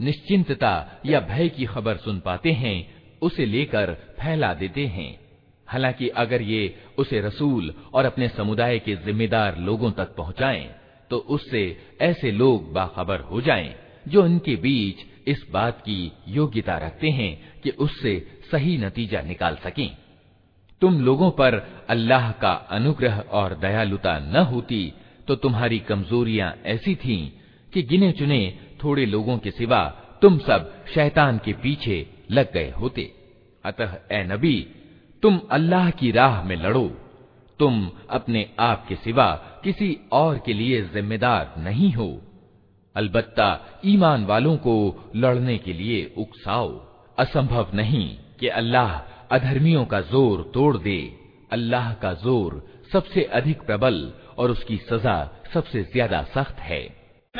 Speaker 1: निश्चिंतता या भय की खबर सुन पाते हैं उसे लेकर फैला देते हैं। हालाँकि अगर ये उसे रसूल और अपने समुदाय के जिम्मेदार लोगों तक पहुंचाएँ, तो उससे ऐसे लोग बाखबर हो जाएँ जो इनके बीच इस बात की योग्यता रखते हैं कि उससे सही नतीजा निकाल सकें। तुम लोगों पर अल्लाह का अनुग्रह और दयालुता न होती तो तुम्हारी कमजोरियाँ ऐसी थीं कि गिने चुने थोड़े लोगों के सिवा तुम सब शैतान के पीछे लग गए होते। अतः ए नबी, तुम अल्लाह की राह में लड़ो। तुम अपने आप के सिवा किसी और के लिए जिम्मेदार नहीं हो। अलबत्ता, ईमान वालों को लड़ने के लिए उकसाओ। असंभव नहीं कि अल्लाह अधर्मियों का ज़ोर तोड़ दे। अल्लाह का ज़ोर सबसे अधिक प्रबल और उसकी सजा सबसे ज़्यादा सख्त है।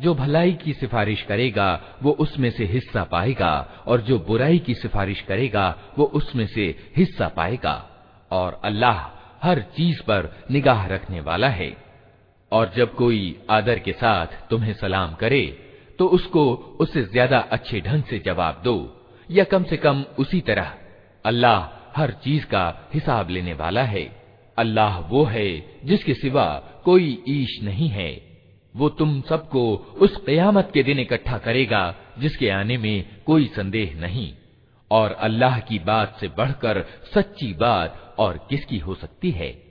Speaker 1: जो भलाई की सिफारिश करेगा, वो उसमें से हिस्सा पाएगा, और जो बुराई की सिफारिश करेगा, वो उसमें से हिस्सा पाएगा। और अल्लाह हर चीज़ पर निगाह रखने वाला है। और जब कोई आदर के साथ तुम्हें सलाम करे तो उसको उससे ज़्यादा अच्छे ढंग से जवाब दो, या कम से कम उसी तरह। अल्लाह हर चीज़ का हिसाब लेने वाला है। अल्लाह वो है जिसके सिवा कोई ईश नहीं है। वो तुम सबको उस कयामत के दिन इकट्ठा करेगा, जिसके आने में कोई संदेह नहीं। और अल्लाह की बात से बढ़कर सच्ची बात और किसकी हो सकती है?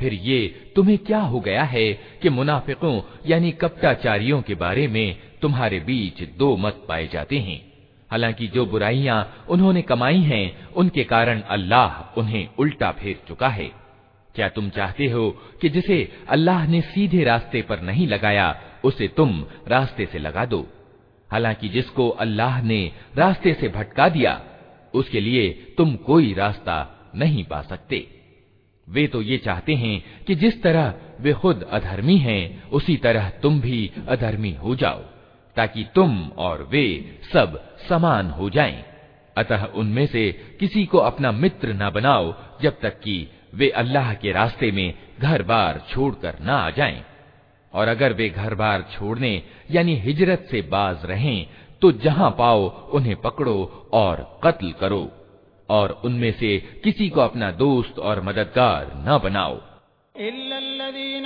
Speaker 1: फिर ये तुम्हें क्या हो गया है कि मुनाफिकों यानी कपटाचारियों के बारे में तुम्हारे बीच दो मत पाए जाते हैं हालांकि जो बुराइयां उन्होंने कमाई हैं उनके कारण अल्लाह उन्हें उल्टा फेर चुका है क्या तुम चाहते हो कि जिसे अल्लाह ने सीधे रास्ते पर नहीं लगाया, उसे तुम रास्ते से लगा दो हालाँकि जिसको अल्लाह ने रास्ते से भटका दिया, उसके लिए तुम कोई रास्ता नहीं पा सकते वे तो ये चाहते हैं कि जिस तरह वे खुद अधर्मी हैं, उसी तरह तुम भी अधर्मी हो जाओ, ताकि तुम और वे सब समान हो जाएँ। अतः उनमें से किसी को अपना मित्र न बनाओ, जब तक कि वे अल्लाह के रास्ते में घर बार छोड़कर न आ जाएँ। और अगर वे घर बार छोड़ने, यानी हिजरत से बाज रहें तो जहाँ पाओ उन्हें पकड़ो और कत्ल करो, और उनमें से किसी को अपना दोस्त और मददगार न बनाओ
Speaker 2: इल्लल्लज़ीन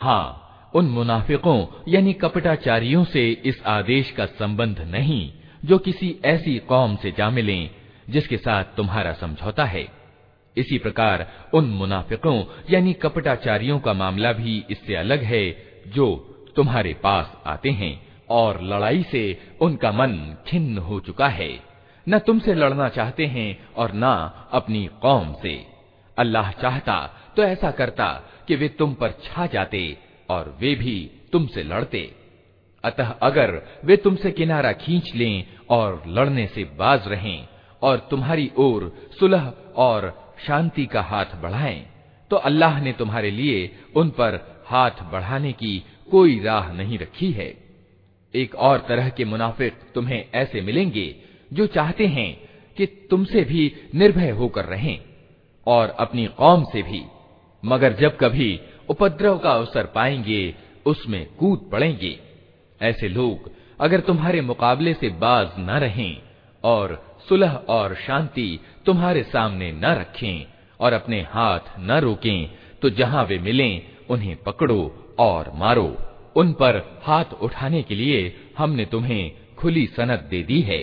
Speaker 1: हाँ उन मुनाफिकों यानी कपटाचारियों से इस आदेश का संबंध नहीं जो किसी ऐसी कौम से जा मिलें जिसके साथ तुम्हारा समझौता है इसी प्रकार उन मुनाफिकों यानी कपटाचारियों का मामला भी इससे अलग है जो तुम्हारे पास आते हैं और लड़ाई से उनका मन खिन्न हो चुका है। न तुमसे लड़ना चाहते हैं और न अपनी कौम से। अल्लाह चाहता तो ऐसा करता कि वे तुम पर छा जाते और वे भी तुमसे लड़ते। अतः अगर वे तुमसे किनारा खींच लें और लड़ने से बाज रहें और तुम्हारी ओर सुलह और शांति का हाथ बढ़ाएँ, तो अल्लाह ने तुम्हारे लिए उन पर हाथ बढ़ाने की कोई राह नहीं रखी है। एक और तरह के मुनाफिक तुम्हें ऐसे मिलेंगे, जो चाहते हैं कि तुमसे भी निर्भय होकर रहें और अपनी कौम से भी। मगर जब कभी उपद्रव का अवसर पाएँगे, उसमें कूद पड़ेंगे। ऐसे लोग अगर तुम्हारे मुकाबले से बाज न रहें और सुलह और शांति तुम्हारे सामने न रखें और अपने हाथ न रोकें तो जहाँ वे मिलें, उन्हें पकड़ो और मारो। उन पर हाथ उठाने के लिए हमने तुम्हें खुली सनद दे दी है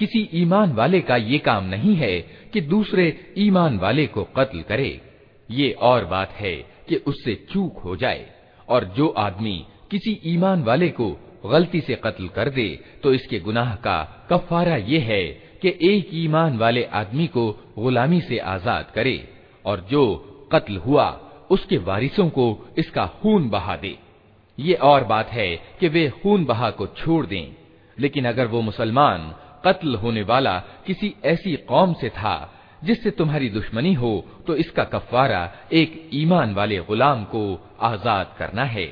Speaker 1: किसी ईमान वाले का ये काम नहीं है कि दूसरे ईमान वाले को कत्ल करे। ये और बात है कि उससे चूक हो जाए और जो आदमी किसी ईमान वाले को गलती से कत्ल कर दे तो इसके गुनाह का कफारा ये है कि एक ईमान वाले आदमी को गुलामी से आज़ाद करे और जो कत्ल हुआ, उसके वारिसों को इसका खून बहा दे। ये और बात है कि वे खून बहा को छोड़ दें, लेकिन अगर वो मुसलमान कत्ल होने वाला किसी ऐसी कौम से था, जिससे तुम्हारी दुश्मनी हो तो इसका कफवारा एक ईमान वाले गुलाम को आज़ाद करना है।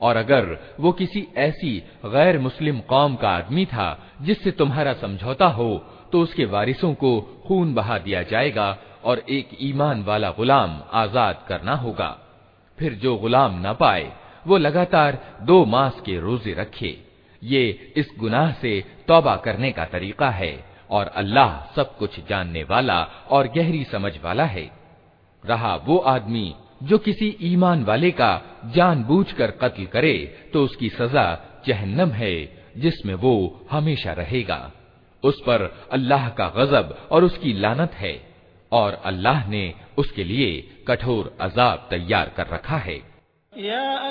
Speaker 1: और अगर वो किसी ऐसी गैर मुस्लिम कौम का आदमी था, जिससे तुम्हारा समझौता हो तो उसके वारिसों को खून बहा दिया जाएगा और एक ईमान वाला गुलाम आज़ाद करना होगा। फिर जो गुलाम न पाए, वो लगातार दो मास के रोज़े रखे। ये इस गुनाह से तौबा करने का तरीका है और अल्लाह सब कुछ जानने वाला और गहरी समझ वाला है। रहा वो आदमी जो किसी ईमान वाले का जानबूझकर कत्ल करे तो उसकी सजा जहन्नम है, जिसमें वो हमेशा रहेगा। उस पर अल्लाह का गजब और उसकी लानत है और अल्लाह ने उसके लिए कठोर अजाब तैयार कर रखा है।
Speaker 2: या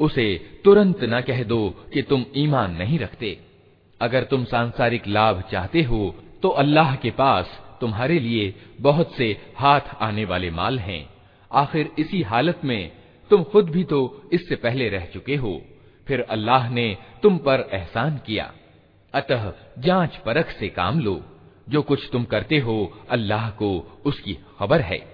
Speaker 1: उसे तुरंत न कह दो कि तुम ईमान नहीं रखते। अगर तुम सांसारिक लाभ चाहते हो तो अल्लाह के पास तुम्हारे लिए बहुत से हाथ आने वाले माल हैं। आखिर इसी हालत में तुम खुद भी तो इससे पहले रह चुके हो। फिर अल्लाह ने तुम पर एहसान किया। अतः जाँच परख से काम लो। जो कुछ तुम करते हो, अल्लाह को उसकी खबर है।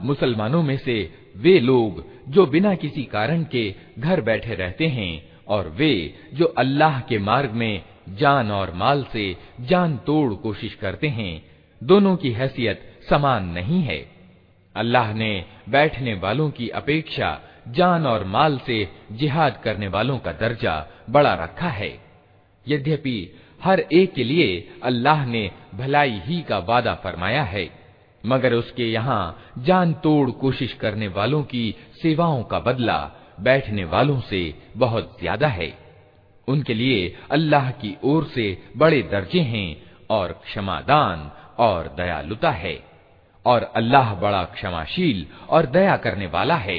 Speaker 1: मुसलमानों में से वे लोग जो बिना किसी कारण के घर बैठे रहते हैं और वे जो अल्लाह के मार्ग में जान और माल से जान तोड़ कोशिश करते हैं। दोनों की हैसियत समान नहीं है। अल्लाह ने बैठने वालों की अपेक्षा जान और माल से जिहाद करने वालों का दर्जा बड़ा रखा है। यद्यपि हर एक के लिए अल्लाह ने भलाई ही का वादा फरमाया है, मगर उसके यहाँ जान तोड़ कोशिश करने वालों की सेवाओं का बदला बैठने वालों से बहुत ज़्यादा है। उनके लिए अल्लाह की ओर से बड़े दर्जे हैं और क्षमादान और दयालुता है और अल्लाह बड़ा क्षमाशील और दया करने वाला है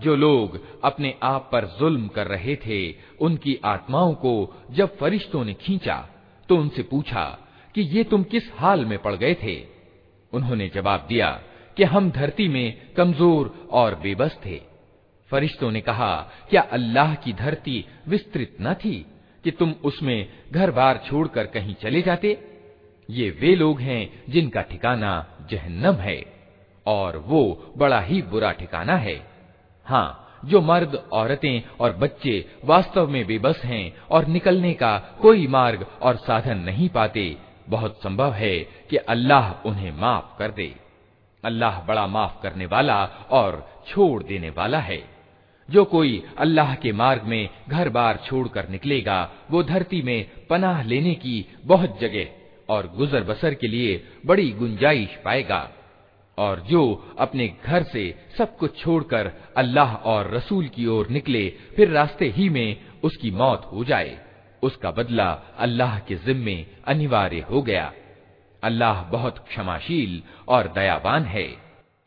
Speaker 1: जो लोग अपने आप पर जुल्म कर रहे थे, उनकी आत्माओं को जब फरिश्तों ने खींचा तो उनसे पूछा कि ये तुम किस हाल में पड़ गए थे? उन्होंने जवाब दिया कि हम धरती में कमज़ोर और बेबस थे। फरिश्तों ने कहा, क्या अल्लाह की धरती विस्तृत न थी कि तुम उसमें घर बार छोड़कर कहीं चले जाते? ये वे लोग हैं जिनका ठिकाना जहन्नम है, और वो बड़ा ही बुरा ठिकाना है। हाँ जो मर्द, औरतें और बच्चे वास्तव में बेबस हैं और निकलने का कोई मार्ग और साधन नहीं पाते, बहुत संभव है कि अल्लाह उन्हें माफ़ कर दे। अल्लाह बड़ा माफ़ करने वाला और छोड़ देने वाला है। जो कोई अल्लाह के मार्ग में घर बार छोड़कर निकलेगा, वो धरती में पनाह लेने की बहुत जगह और गुजर बसर के लिए बड़ी गुंजाइश पाएगा। और जो अपने घर से सब कुछ छोड़कर अल्लाह और रसूल की ओर निकले, फिर रास्ते ही में उसकी मौत हो जाए। उसका बदला अल्लाह के जिम्मे अनिवार्य हो गया। अल्लाह बहुत क्षमाशील और दयावान है।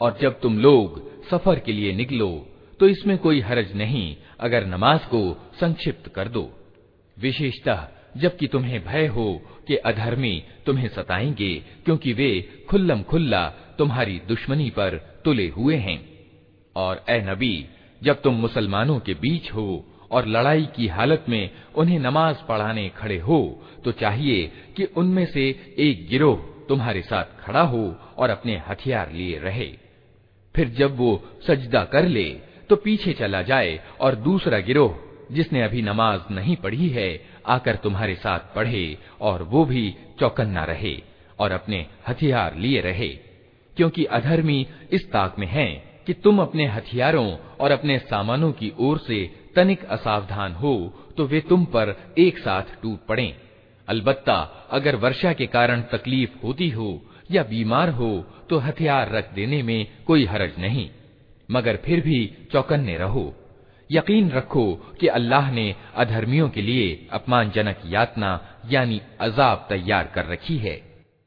Speaker 1: और जब तुम लोग सफर के लिए निकलो तो इसमें कोई हरज नहीं अगर नमाज को संक्षिप्त कर दो विशेषतः जबकि तुम्हें भय हो कि अधर्मी तुम्हें सताएँगे, क्योंकि वे खुल्लम खुल्ला तुम्हारी दुश्मनी पर तुले हुए हैं। और ए नबी, जब तुम मुसलमानों के बीच हो और लड़ाई की हालत में उन्हें नमाज़ पढ़ाने खड़े हो तो चाहिए कि उनमें से एक गिरोह तुम्हारे साथ खड़ा हो और अपने हथियार लिए रहे। फिर जब वो सजदा कर ले तो पीछे चला जाए और दूसरा गिरोह जिसने अभी नमाज़ नहीं पढ़ी है, आकर तुम्हारे साथ पढ़े, और वो भी चौकन्ना रहे, और अपने हथियार लिए रहे। क्योंकि अधर्मी इस ताक में हैं कि तुम अपने हथियारों और अपने सामानों की ओर से तनिक असावधान हो तो वे तुम पर एक साथ टूट पड़े। अलबत्ता, अगर वर्षा के कारण तकलीफ़ होती हो या बीमार हो तो हथियार रख देने में कोई हरज नहीं। मगर फिर भी चौकन्ने रहो। यकीन रखो कि अल्लाह ने अधर्मियों के लिए अपमानजनक यातना यानी अजाब तैयार कर रखी है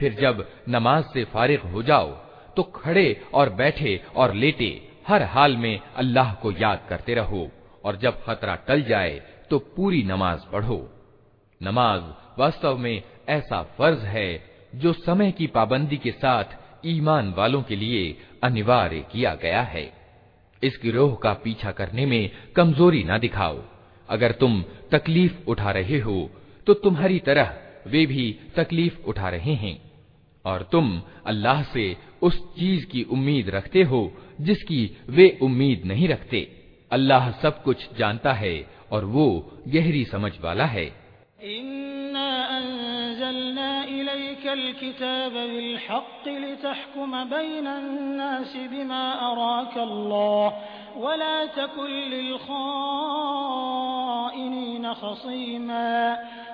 Speaker 1: फिर जब नमाज से फारिग हो जाओ तो खड़े और बैठे और लेटे हर हाल में अल्लाह को याद करते रहो और जब खतरा टल जाए तो पूरी नमाज़ पढ़ो। नमाज़ वास्तव में ऐसा फ़र्ज़ है जो समय की पाबंदी के साथ ईमान वालों के लिए अनिवार्य किया गया है। इस गिरोह का पीछा करने में कमज़ोरी ना दिखाओ। अगर तुम तकलीफ़ उठा रहे हो तो तुम्हारी तरह वे भी तकलीफ़ उठा रहे हैं। और तुम अल्लाह से उस चीज़ की उम्मीद रखते हो जिसकी वे उम्मीद नहीं रखते अल्लाह सब कुछ जानता है और वो गहरी समझ वाला है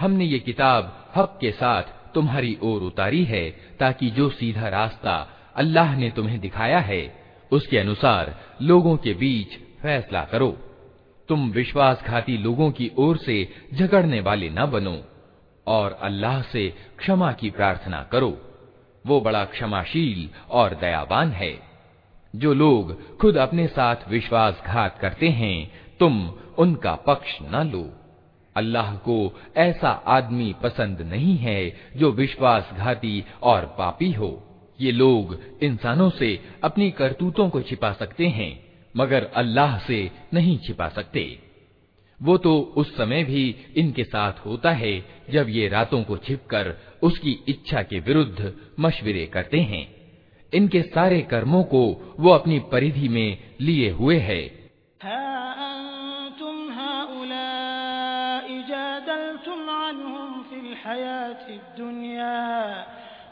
Speaker 1: हमने ये किताब हक के साथ तुम्हारी ओर उतारी है, ताकि जो सीधा रास्ता अल्लाह ने तुम्हें दिखाया है, उसके अनुसार लोगों के बीच फैसला करो। तुम विश्वासघाती लोगों की ओर से झगड़ने वाले न बनो, और अल्लाह से क्षमा की प्रार्थना करो। वो बड़ा क्षमाशील और दयावान है। जो लोग खुद अपने साथ विश्वासघात करते हैं, तुम उनका पक्ष न लो। अल्लाह को ऐसा आदमी पसंद नहीं है जो विश्वासघाती और पापी हो। ये लोग इंसानों से अपनी करतूतों को छिपा सकते हैं, मगर अल्लाह से नहीं छिपा सकते। वो तो उस समय भी इनके साथ होता है जब ये रातों को छिपकर उसकी इच्छा के विरुद्ध मशविरे करते हैं। इनके सारे कर्मों को वो अपनी परिधि में लिए हुए है।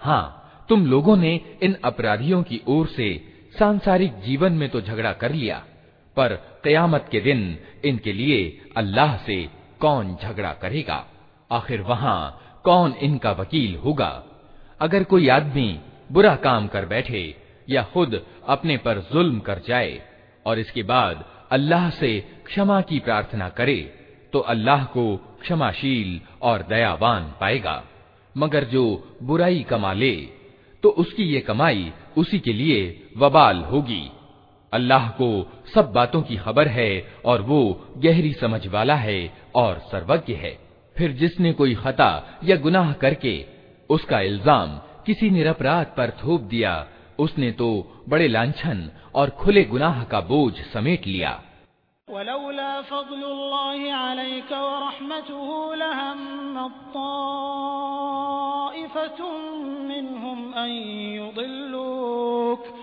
Speaker 1: हाँ तुम लोगों ने इन अपराधियों की ओर से सांसारिक जीवन में तो झगड़ा कर लिया पर कयामत के दिन इनके लिए अल्लाह से कौन झगड़ा करेगा? आखिर वहाँ कौन इनका वकील होगा? अगर कोई आदमी बुरा काम कर बैठे या खुद अपने पर जुल्म कर जाए और इसके बाद अल्लाह से क्षमा की प्रार्थना करे तो अल्लाह को क्षमाशील और दयावान पाएगा। मगर जो बुराई कमा ले तो उसकी ये कमाई उसी के लिए वबाल होगी। अल्लाह को सब बातों की खबर है और वो गहरी समझ वाला है और सर्वज्ञ है। फिर जिसने कोई खता या गुनाह करके उसका इल्ज़ाम किसी निरपराध पर थोप दिया, उसने तो बड़े लांछन और खुले गुनाह का बोझ समेट लिया।
Speaker 2: वलौला फज़लुल्लाहि अलैका व रहमतुहु लहम्मत ताइफतुम मिनहुम अन युदिल्लूक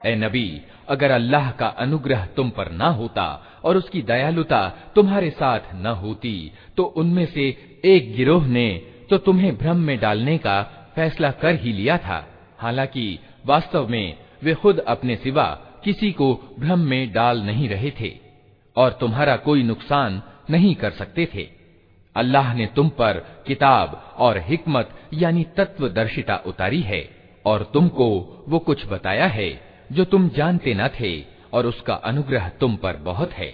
Speaker 1: ए नबी अगर अल्लाह का अनुग्रह तुम पर न होता और उसकी दयालुता तुम्हारे साथ न होती तो उनमें से एक गिरोह ने तो तुम्हें भ्रम में डालने का फैसला कर ही लिया था। हालाँकि वास्तव में वे खुद अपने सिवा किसी को भ्रम में डाल नहीं रहे थे और तुम्हारा कोई नुकसान नहीं कर सकते थे। अल्लाह ने तुम पर किताब और हिकमत यानी तत्वदर्शिता उतारी है और तुमको वो कुछ बताया है जो तुम जानते न थे और उसका अनुग्रह तुम पर बहुत है।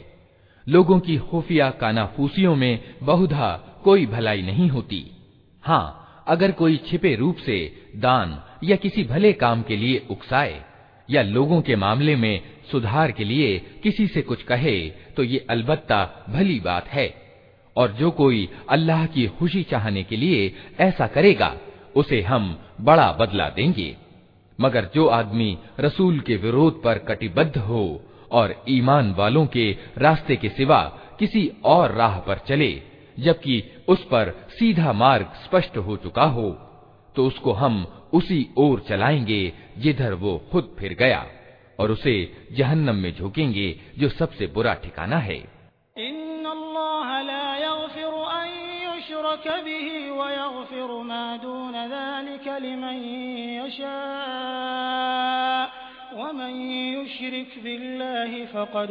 Speaker 1: लोगों की खुफिया कानाफूसियों में बहुधा कोई भलाई नहीं होती। हाँ अगर कोई छिपे रूप से दान या किसी भले काम के लिए उकसाए या लोगों के मामले में सुधार के लिए किसी से कुछ कहे तो ये अलबत्ता भली बात है। और जो कोई अल्लाह की खुशी चाहने के लिए ऐसा करेगा, उसे हम बड़ा बदला देंगे। मगर जो आदमी रसूल के विरोध पर कटिबद्ध हो और ईमान वालों के रास्ते के सिवा किसी और राह पर चले जबकि उस पर सीधा मार्ग स्पष्ट हो चुका हो तो उसको हम उसी ओर चलाएंगे जिधर वो खुद फिर गया और उसे जहन्नम में झोंकेंगे जो सबसे बुरा ठिकाना है
Speaker 2: वमन युशरिक बिल्लाहि फक़द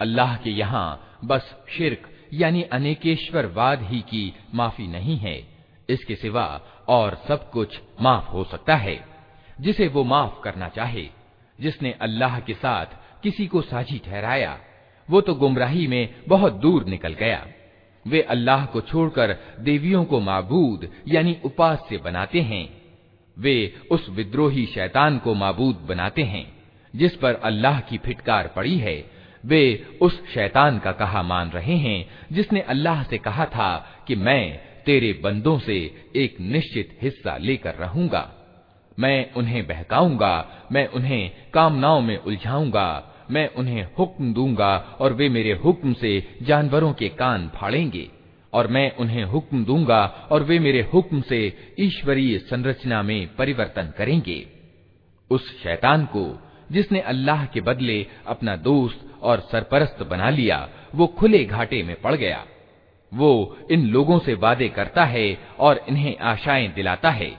Speaker 1: अल्लाह के यहाँ बस शिरक यानी अनेकेश्वरवाद ही की माफी नहीं है इसके सिवा और सब कुछ माफ हो सकता है जिसे वो माफ करना चाहे जिसने अल्लाह के साथ किसी को साझी ठहराया वो तो गुमराही में बहुत दूर निकल गया वे अल्लाह को छोड़कर देवियों को माबूद यानी उपास्य बनाते हैं वे उस विद्रोही शैतान को माबूद बनाते हैं, जिस पर अल्लाह की फिटकार पड़ी है। वे उस शैतान का कहा मान रहे हैं, जिसने अल्लाह से कहा था कि मैं तेरे बंदों से एक निश्चित हिस्सा लेकर रहूँगा। मैं उन्हें बहकाऊँगा, मैं उन्हें कामनाओं में उलझाऊँगा, मैं उन्हें हुक्म दूँगा और वे मेरे हुक्म से जानवरों के कान फाड़ेंगे। और मैं उन्हें हुक्म दूँगा और वे मेरे हुक्म से ईश्वरीय संरचना में परिवर्तन करेंगे। उस शैतान को, जिसने अल्लाह के बदले अपना दोस्त और सरपरस्त बना लिया, वो खुले घाटे में पड़ गया। वो इन लोगों से वादे करता है और इन्हें आशाएँ दिलाता है।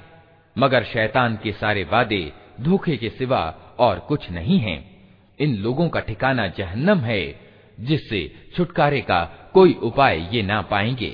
Speaker 1: मगर शैतान के सारे वादे धोखे के सिवा और कुछ नहीं हैं। इन लोगों का ठिकाना जहन्नम है जिससे छुटकारे का कोई उपाय ये ना पाएंगे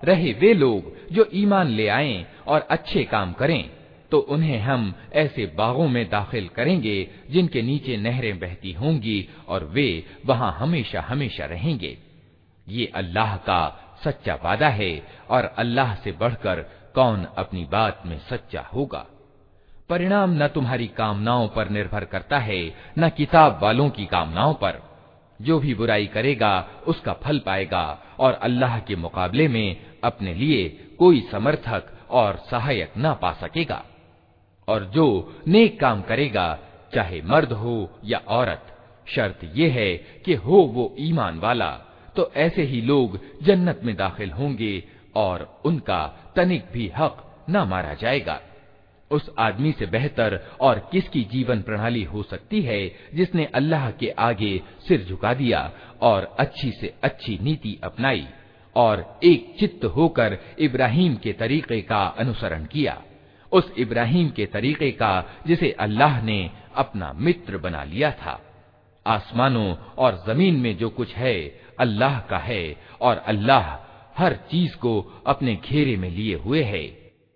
Speaker 1: रहे वे लोग जो ईमान ले आएं और अच्छे काम करें तो उन्हें हम ऐसे बागों में दाखिल करेंगे जिनके नीचे नहरें बहती होंगी और वे वहां हमेशा हमेशा रहेंगे ये अल्लाह का सच्चा वादा है और अल्लाह से बढ़कर कौन अपनी बात में सच्चा होगा परिणाम न तुम्हारी कामनाओं पर निर्भर करता है, न किताब वालों की कामनाओं पर। जो भी बुराई करेगा, उसका फल पाएगा, और अल्लाह के मुकाबले में अपने लिए कोई समर्थक और सहायक न पा सकेगा। और जो नेक काम करेगा, चाहे मर्द हो या औरत, शर्त यह है कि हो वो ईमान वाला तो ऐसे ही लोग जन्नत में दाखिल होंगे और उनका तनिक भी हक न मारा जाएगा। उस आदमी से बेहतर और किसकी जीवन प्रणाली हो सकती है जिसने अल्लाह के आगे सिर झुका दिया और अच्छी से अच्छी नीति अपनाई और एक चित्त होकर इब्राहिम के तरीके का अनुसरण किया। उस इब्राहिम के तरीके का जिसे अल्लाह ने अपना मित्र बना लिया था। आसमानों और ज़मीन में जो कुछ है, अल्लाह का है और अल्लाह हर चीज़ को अपने घेरे में लिए हुए है।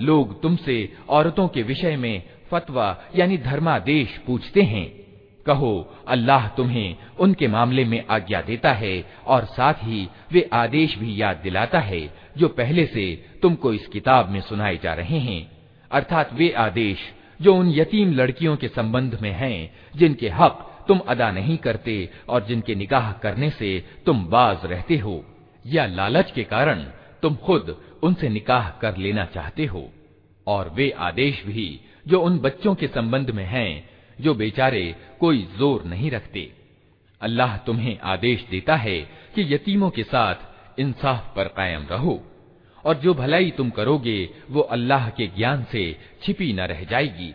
Speaker 1: लोग तुमसे औरतों के विषय में फतवा यानी धर्मादेश पूछते हैं कहो, अल्लाह तुम्हें उनके मामले में आज्ञा देता है और साथ ही वे आदेश भी याद दिलाता है जो पहले से तुमको इस किताब में सुनाए जा रहे हैं। अर्थात वे आदेश जो उन यतीम लड़कियों के संबंध में हैं, जिनके हक तुम अदा नहीं करते और जिनके निकाह करने से तुम बाज रहते हो, या लालच के कारण तुम खुद उनसे निकाह कर लेना चाहते हो। और वे आदेश भी जो उन बच्चों के संबंध में हैं जो बेचारे कोई जोर नहीं रखते अल्लाह तुम्हें आदेश देता है कि यतीमों के साथ इंसाफ पर कायम रहो और जो भलाई तुम करोगे वो अल्लाह के ज्ञान से छिपी न रह जाएगी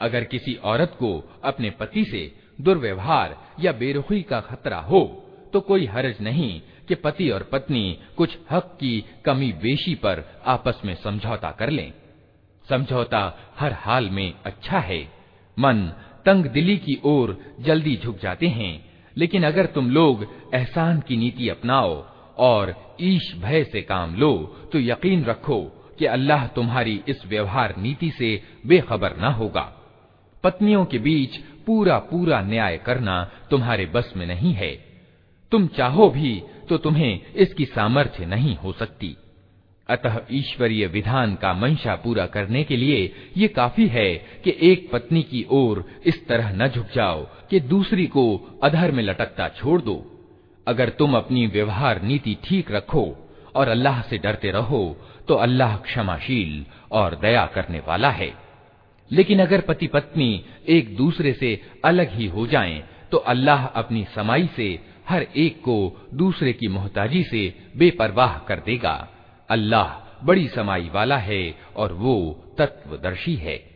Speaker 1: अगर किसी औरत को अपने पति से दुर्व्यवहार या बेरुखी का खतरा हो तो कोई हर्ज नहीं कि पति और पत्नी कुछ हक की कमी बेशी पर आपस में समझौता कर लें। समझौता हर हाल में अच्छा है। मन तंग दिली की ओर जल्दी झुक जाते हैं, लेकिन अगर तुम लोग एहसान की नीति अपनाओ और ईश भय से काम लो तो यकीन रखो कि अल्लाह तुम्हारी इस व्यवहार नीति से बेखबर न होगा। पत्नियों के बीच पूरा पूरा न्याय करना तुम्हारे बस में नहीं है। तुम चाहो भी तो तुम्हें इसकी सामर्थ्य नहीं हो सकती। अतः ईश्वरीय विधान का मंशा पूरा करने के लिए ये काफ़ी है कि एक पत्नी की ओर इस तरह न झुक जाओ कि दूसरी को अधर में लटकता छोड़ दो। अगर तुम अपनी व्यवहार नीति ठीक रखो और अल्लाह से डरते रहो तो अल्लाह क्षमाशील और दया करने वाला है। लेकिन अगर पति पत्नी एक दूसरे से अलग ही हो जाएँ, तो अल्लाह अपनी समाई से हर एक को दूसरे की मोहताजी से बेपरवाह कर देगा। अल्लाह बड़ी समाई वाला है और वो तत्वदर्शी है।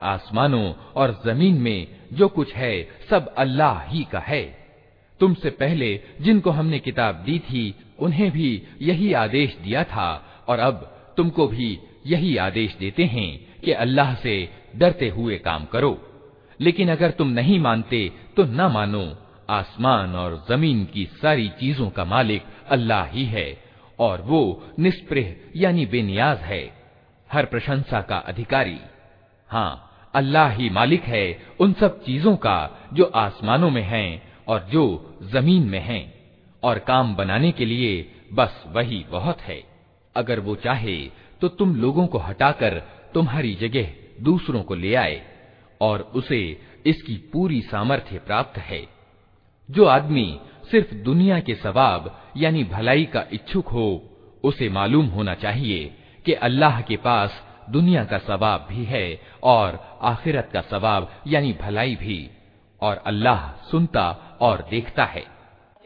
Speaker 1: आसमानों और जमीन में जो कुछ है सब अल्लाह ही का है तुमसे पहले जिनको हमने किताब दी थी उन्हें भी यही आदेश दिया था और अब तुमको भी यही आदेश देते हैं कि अल्लाह से डरते हुए काम करो। लेकिन अगर तुम नहीं मानते तो न मानो, आसमान और ज़मीन की सारी चीज़ों का मालिक अल्लाह ही है, और वो निष्प्रह यानी बेनियाज है, हर प्रशंसा का अधिकारी। हाँ अल्लाह ही मालिक है उन सब चीज़ों का जो आसमानों में हैं और जो ज़मीन में हैं, और काम बनाने के लिए बस वही बहुत है। अगर वो चाहे तो तुम लोगों को हटाकर तुम्हारी जगह दूसरों को ले आए और उसे इसकी पूरी सामर्थ्य प्राप्त है। जो आदमी सिर्फ़ दुनिया के सवाब यानी भलाई का इच्छुक हो, उसे मालूम होना चाहिए कि अल्लाह के पास दुनिया का सवाब भी है और आखिरत का सवाब यानी भलाई भी, और अल्लाह सुनता और देखता है।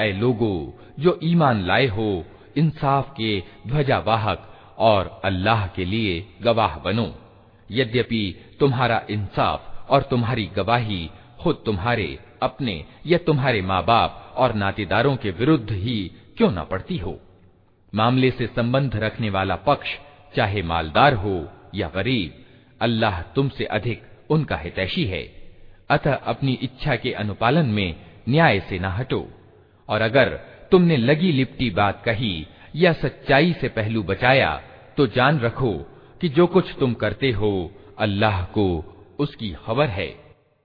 Speaker 1: ऐ लोगो जो ईमान लाए हो इंसाफ के ध्वजावाहक और अल्लाह के लिए गवाह बनो यद्यपि तुम्हारा इंसाफ और तुम्हारी गवाही खुद तुम्हारे अपने या तुम्हारे माँ बाप और नातेदारों के विरुद्ध ही क्यों न पड़ती हो मामले से संबंध रखने वाला पक्ष चाहे मालदार हो या गरीब, अल्लाह तुमसे अधिक उनका हितैषी है। अतः अपनी इच्छा के अनुपालन में न्याय से न हटो। और अगर तुमने लगी लिपटी बात कही या सच्चाई से पहलू बचाया तो जान रखो कि जो कुछ तुम करते हो, अल्लाह को उसकी खबर है।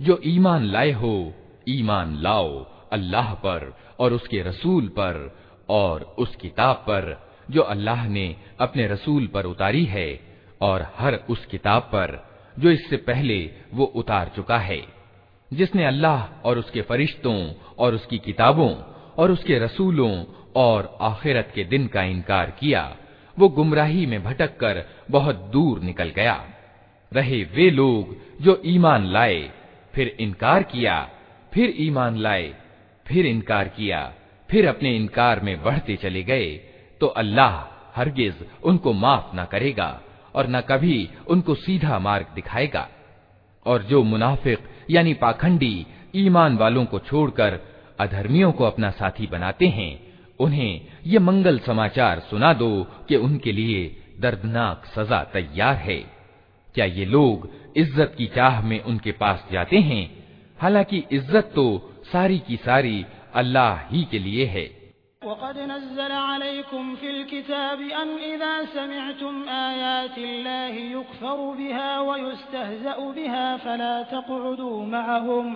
Speaker 1: जो ईमान लाए हो ईमान लाओ अल्लाह पर और उसके रसूल पर और उस किताब पर जो अल्लाह ने अपने रसूल पर उतारी है और हर उस किताब पर जो इससे पहले वो उतार चुका है जिसने अल्लाह और उसके फरिश्तों और उसकी किताबों और उसके रसूलों और आखिरत के दिन का इनकार किया। वो गुमराही में भटक कर बहुत दूर निकल गया। रहे वे लोग जो ईमान लाए, फिर इनकार किया, फिर ईमान लाए, फिर इनकार किया, फिर अपने इनकार में बढ़ते चले गए। तो अल्लाह हरगिज उनको माफ़ ना करेगा और न कभी उनको सीधा मार्ग दिखाएगा। और जो मुनाफिक यानी पाखंडी ईमान वालों को छोड़कर अधर्मियों को अपना साथी बनाते हैं, उन्हें ये मंगल समाचार सुना दो कि उनके लिए दर्दनाक सजा तैयार है। क्या ये लोग इज़्ज़त की चाह में उनके पास जाते हैं? हालाँकि इज़्ज़त तो सारी की सारी अल्लाह ही के लिए है।
Speaker 2: वक़द नज़्ज़ल अलैकुम फिल किताब अन इज़ा समिअतुम आयातिल्लाहि युकफ़रु बिहा व युस्तहज़अु बिहा फला तक़उदू मअहुम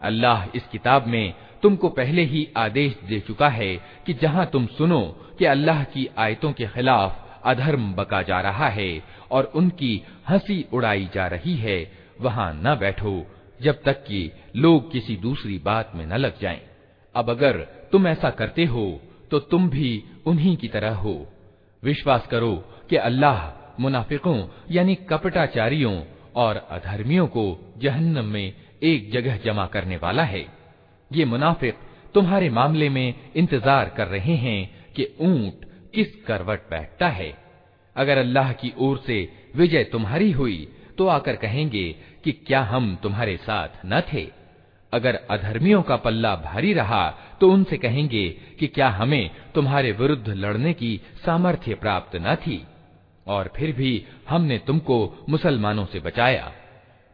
Speaker 1: अल्लाह इस किताब में तुमको पहले ही आदेश दे चुका है कि जहाँ तुम सुनो कि अल्लाह की आयतों के खिलाफ अधर्म बका जा रहा है और उनकी हंसी उड़ाई जा रही है वहाँ न बैठो जब तक कि लोग किसी दूसरी बात में न लग जाएं। अब अगर तुम ऐसा करते हो तो तुम भी उन्हीं की तरह हो। विश्वास करो कि अल्लाह मुनाफिकों, यानी कपटाचारियों और अधर्मियों को जहन्नम में एक जगह जमा करने वाला है। ये मुनाफिक तुम्हारे मामले में इंतज़ार कर रहे हैं कि ऊँट किस करवट बैठता है। अगर अल्लाह की ओर से विजय तुम्हारी हुई तो आकर कहेंगे कि क्या हम तुम्हारे साथ न थे। अगर अधर्मियों का पल्ला भारी रहा तो उनसे कहेंगे कि क्या हमें तुम्हारे विरुद्ध लड़ने की सामर्थ्य प्राप्त न थी? और फिर भी हमने तुमको मुसलमानों से बचाया।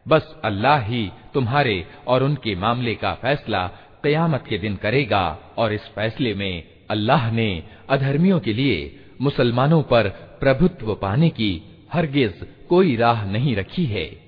Speaker 1: बस अल्लाह ही तुम्हारे और उनके मामले का फैसला कयामत के दिन करेगा, और इस फैसले में अल्लाह ने अधर्मियों के लिए मुसलमानों पर प्रभुत्व पाने की हरगिज कोई राह नहीं रखी है।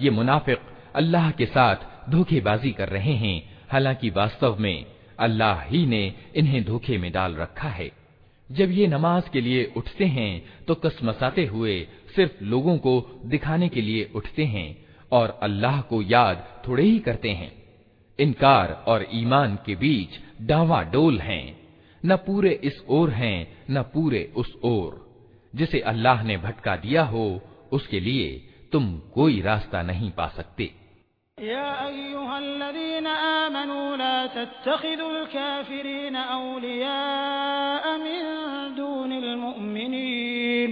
Speaker 1: ये मुनाफिक अल्लाह के साथ धोखेबाजी कर रहे हैं। हालाँकि वास्तव में अल्लाह ही ने इन्हें धोखे में डाल रखा है। जब ये नमाज़ के लिए उठते हैं तो कसमसाते हुए सिर्फ़ लोगों को दिखाने के लिए उठते हैं और अल्लाह को याद थोड़े ही करते हैं। इनकार और ईमान के बीच डावा डोल हैं। न पूरे इस ओर हैं, न पूरे उस ओर। जिसे अल्लाह ने भटका दिया हो उसके लिए तुम कोई रास्ता नहीं पा सकते
Speaker 2: या आमनू ला तत्तखिदुल काफिरीन औलिया मिन दूनिल मुमिनीन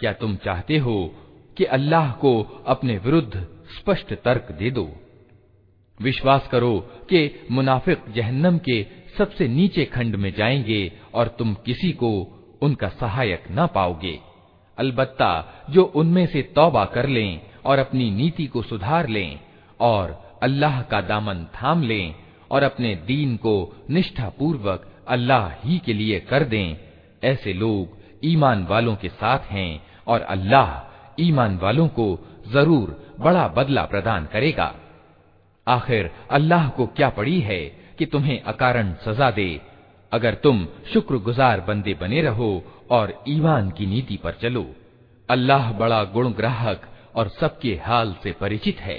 Speaker 1: क्या तुम चाहते हो कि अल्लाह को अपने विरुद्ध स्पष्ट तर्क दे दो? विश्वास करो कि मुनाफिक जहन्नम के सबसे नीचे खंड में जाएँगे और तुम किसी को उनका सहायक न पाओगे। अलबत्ता जो उनमें से तौबा कर लें और अपनी नीति को सुधार लें और अल्लाह का दामन थाम लें और अपने दीन को निष्ठापूर्वक अल्लाह ही के लिए कर दें, ऐसे लोग ईमान वालों के साथ हैं और अल्लाह ईमान वालों को ज़रूर बड़ा बदला प्रदान करेगा। आखिर अल्लाह को क्या पड़ी है कि तुम्हें अकारण सजा दे? अगर तुम शुक्रगुजार बंदे बने रहो और ईमान की नीति पर चलो। अल्लाह बड़ा गुण ग्राहक और सबके हाल से परिचित है।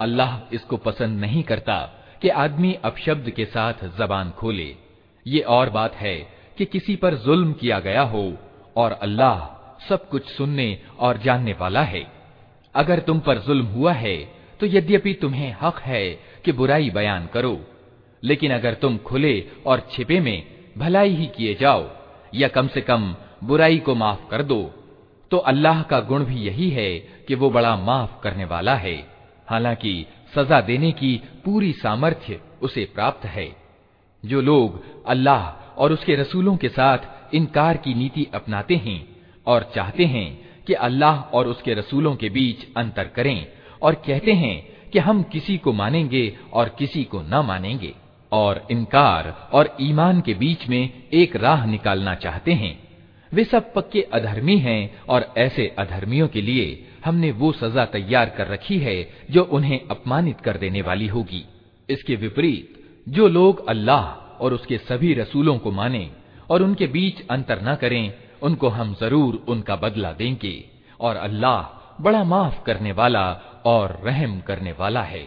Speaker 1: अल्लाह इसको पसंद नहीं करता कि आदमी अपशब्द के साथ जबान खोले ये और बात है कि किसी पर जुल्म किया गया हो और अल्लाह सब कुछ सुनने और जानने वाला है अगर तुम पर जुल्म हुआ है तो यद्यपि तुम्हें हक है कि बुराई बयान करो। लेकिन अगर तुम खुले और छिपे में भलाई ही किए जाओ, या कम से कम बुराई को माफ़ कर दो तो अल्लाह का गुण भी यही है कि वो बड़ा माफ़ करने वाला है। हालाँकि सजा देने की पूरी सामर्थ्य उसे प्राप्त है। जो लोग अल्लाह और उसके रसूलों के साथ इनकार की नीति अपनाते हैं और चाहते हैं कि अल्लाह और उसके रसूलों के बीच अंतर करें और कहते हैं कि हम किसी को मानेंगे और किसी को न मानेंगे और इनकार और ईमान के बीच में एक राह निकालना चाहते हैं। वे सब पक्के अधर्मी हैं और ऐसे अधर्मियों के लिए हमने वो सजा तैयार कर रखी है जो उन्हें अपमानित कर देने वाली होगी। इसके विपरीत, जो लोग अल्लाह और उसके सभी रसूलों को माने और उनके बीच अंतर न करें उनको हम जरूर उनका बदला देंगे और अल्लाह बड़ा माफ करने वाला और रहम करने वाला है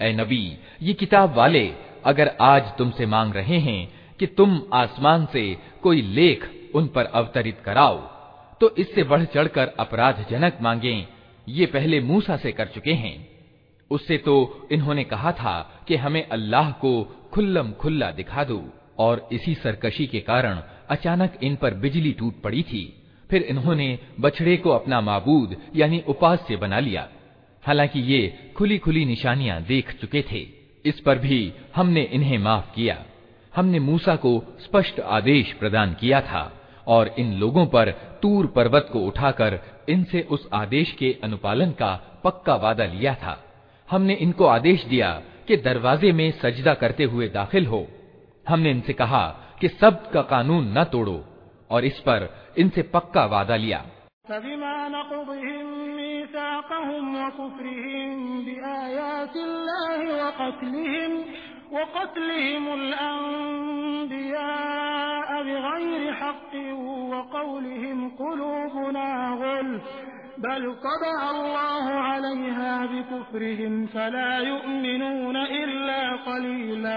Speaker 1: ए नबी ये किताब वाले अगर आज तुमसे मांग रहे हैं कि तुम आसमान से कोई लेख उन पर अवतरित कराओ तो इससे बढ़ चढ़कर अपराधजनक मांगे ये पहले मूसा से कर चुके हैं उससे तो इन्होंने कहा था कि हमें अल्लाह को खुल्लम खुल्ला दिखा दो और इसी सरकशी के कारण अचानक इन पर बिजली टूट पड़ी थी। फिर इन्होंने बछड़े को अपना माबूद, यानी उपास्य बना लिया। हालाँकि ये खुली खुली निशानियाँ देख चुके थे। इस पर भी हमने इन्हें माफ़ किया। हमने मूसा को स्पष्ट आदेश प्रदान किया था और इन लोगों पर तूर पर्वत को उठाकर इनसे उस आदेश के अनुपालन का पक्का वादा लिया था। हमने इनको आदेश दिया कि दरवाजे में सजदा करते हुए दाखिल हो। हमने इनसे कहा कि सब का कानून न तोड़ो और इस पर इनसे पक्का वादा लिया
Speaker 2: बल अल्लाह अलैहा बिकुफ्रिहिम फला युमिनून इल्ला कलीला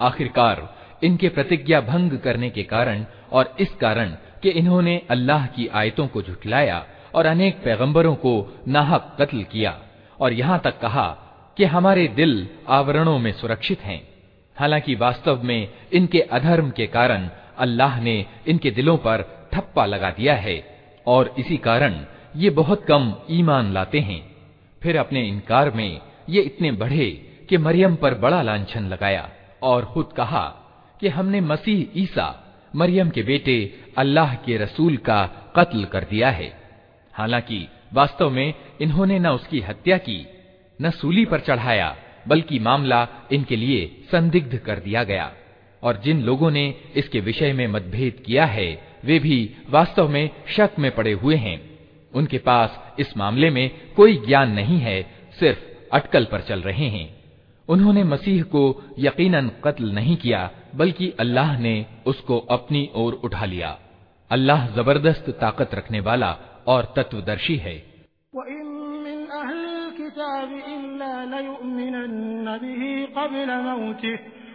Speaker 1: आखिरकार इनके प्रतिज्ञा भंग करने के कारण और इस कारण कि इन्होंने अल्लाह की आयतों को झुठलाया और अनेक पैगंबरों को नाहक कत्ल किया और यहाँ तक कहा कि हमारे दिल आवरणों में सुरक्षित हैं। हालाँकि वास्तव में इनके अधर्म के कारण अल्लाह ने इनके दिलों पर ठप्पा लगा दिया है और इसी कारण ये बहुत कम ईमान लाते हैं। फिर अपने इनकार में ये इतने बढ़े कि मरियम पर बड़ा लांछन लगाया और खुद कहा कि हमने मसीह ईसा, मरियम के बेटे अल्लाह के रसूल का कत्ल कर दिया है। हालाँकि वास्तव में इन्होंने न उसकी हत्या की, न सूली पर चढ़ाया, बल्कि मामला इनके लिए संदिग्ध कर दिया गया। और जिन लोगों ने इसके विषय में मतभेद किया है, वे भी वास्तव में शक में पड़े हुए हैं। उनके पास इस मामले में कोई ज्ञान नहीं है, सिर्फ़ अटकल पर चल रहे हैं। उन्होंने मसीह को यकीनन कत्ल नहीं किया, बल्कि अल्लाह ने उसको अपनी ओर उठा लिया। अल्लाह ज़बरदस्त ताकत रखने वाला और तत्वदर्शी है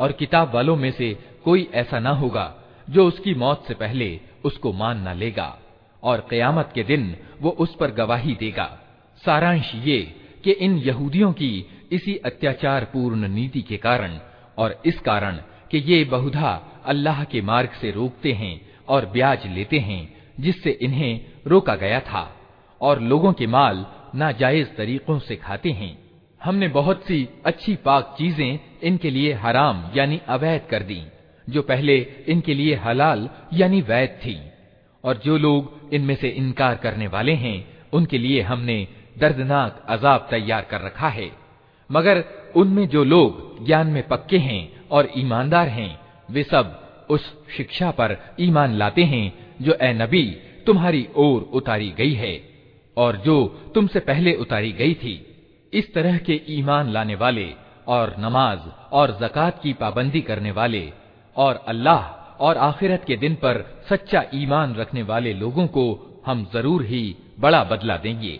Speaker 1: और किताब वालों में से कोई ऐसा ना होगा जो उसकी मौत से पहले उसको मान न लेगा और कयामत के दिन वो उस पर गवाही देगा सारांश ये कि इन यहूदियों की इसी अत्याचार पूर्ण नीति के कारण और इस कारण कि ये बहुधा अल्लाह के मार्ग से रोकते हैं और ब्याज लेते हैं, जिससे इन्हें रोका गया था, और लोगों के माल नाजायज तरीकों से खाते हैं। हमने बहुत सी अच्छी पाक चीज़ें इनके लिए हराम यानी अवैध कर दी, जो पहले इनके लिए हलाल यानी वैध थी, और जो लोग इनमें से इनकार करने वाले हैं, उनके लिए हमने दर्दनाक अजाब तैयार कर रखा है। मगर उनमें जो लोग ज्ञान में पक्के हैं और ईमानदार हैं, वे सब उस शिक्षा पर ईमान लाते हैं, जो ए नबी, तुम्हारी ओर उतारी गई है और जो तुमसे पहले उतारी गई थी। इस तरह के ईमान लाने वाले और नमाज़ और जक़ात की पाबंदी करने वाले और अल्लाह और आखिरत के दिन पर सच्चा ईमान रखने वाले लोगों को हम ज़रूर ही बड़ा बदला देंगे।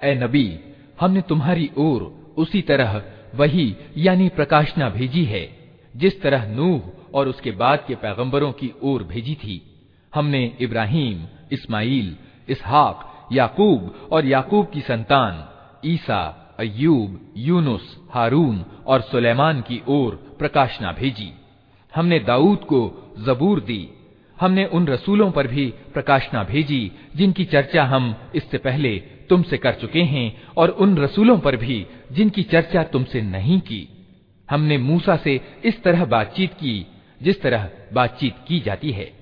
Speaker 1: ए नबी हमने तुम्हारी ओर उसी तरह वही यानी प्रकाशना भेजी है जिस तरह नूह और उसके बाद के पैगंबरों की ओर भेजी थी हमने इब्राहिम इस्माइल इसहाक याकूब और याकूब की संतान ईसा अयूब यूनुस, हारून और सुलेमान की ओर प्रकाशना भेजी। हमने दाऊद को जबूर दी। हमने उन रसूलों पर भी प्रकाशना भेजी, जिनकी चर्चा हम इससे पहले तुमसे कर चुके हैं, और उन रसूलों पर भी जिनकी चर्चा तुमसे नहीं की। हमने मूसा से इस तरह बातचीत की, जिस तरह बातचीत की जाती है।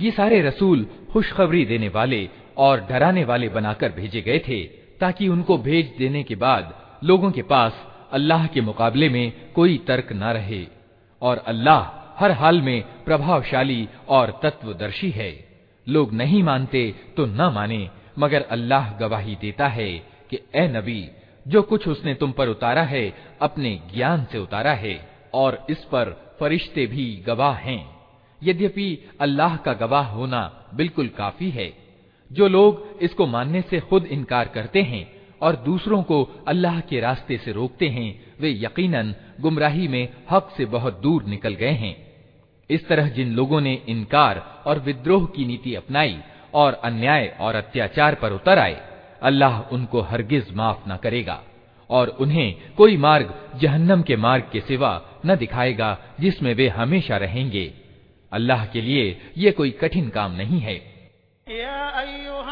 Speaker 1: ये सारे रसूल खुशखबरी देने वाले और डराने वाले बनाकर भेजे गए थे ताकि उनको भेज देने के बाद लोगों के पास अल्लाह के मुकाबले में कोई तर्क न रहे, और अल्लाह हर हाल में प्रभावशाली और तत्वदर्शी है। लोग नहीं मानते तो न माने, मगर अल्लाह गवाही देता है कि, ए नबी, जो कुछ उसने तुम पर उतारा है, अपने ज्ञान से उतारा है, और इस पर फरिश्ते भी गवाह हैं। यद्यपि अल्लाह का गवाह होना बिल्कुल काफ़ी है। जो लोग इसको मानने से खुद इनकार करते हैं और दूसरों को अल्लाह के रास्ते से रोकते हैं, वे यकीनन गुमराही में हक से बहुत दूर निकल गए हैं। इस तरह जिन लोगों ने इनकार और विद्रोह की नीति अपनाई और अन्याय और अत्याचार पर उतर आए, अल्लाह उनको हरगिज माफ़ न करेगा और उन्हें कोई मार्ग जहन्नम के मार्ग के सिवा न दिखाएगा जिसमें वे हमेशा रहेंगे। अल्लाह के लिए ये कोई कठिन काम नहीं है।
Speaker 2: या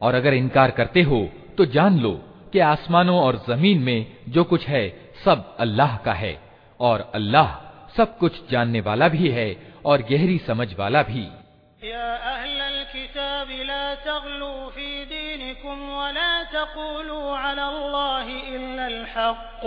Speaker 1: और अगर इनकार करते हो तो जान लो कि आसमानों और जमीन में जो कुछ है सब अल्लाह का है और अल्लाह सब कुछ जानने वाला भी है और गहरी समझ वाला भी
Speaker 2: या अहलल किताब ला तगलू फी दीनिकुम वला तक़ूलू अला अल्लाहि इल्लल हक़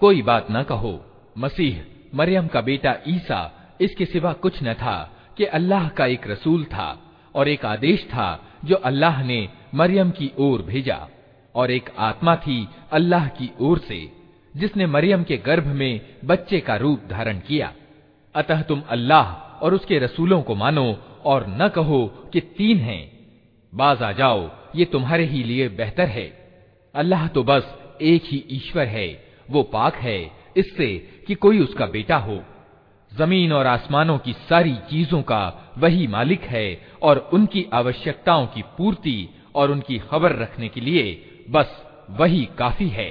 Speaker 1: कोई बात न कहो। मसीह, मरियम का बेटा ईसा, इसके सिवा कुछ न था कि अल्लाह का एक रसूल था और एक आदेश था जो अल्लाह ने मरियम की ओर भेजा और एक आत्मा थी अल्लाह की ओर से, जिसने मरियम के गर्भ में बच्चे का रूप धारण किया। अतः तुम अल्लाह और उसके रसूलों को मानो और न कहो कि तीन हैं। बाज आ जाओ, ये तुम्हारे ही लिए बेहतर है। अल्लाह तो बस एक ही ईश्वर है। वो पाक है, इससे कि कोई उसका बेटा हो। ज़मीन और आसमानों की सारी चीज़ों का वही मालिक है और उनकी आवश्यकताओं की पूर्ति और उनकी खबर रखने के लिए बस वही काफ़ी है।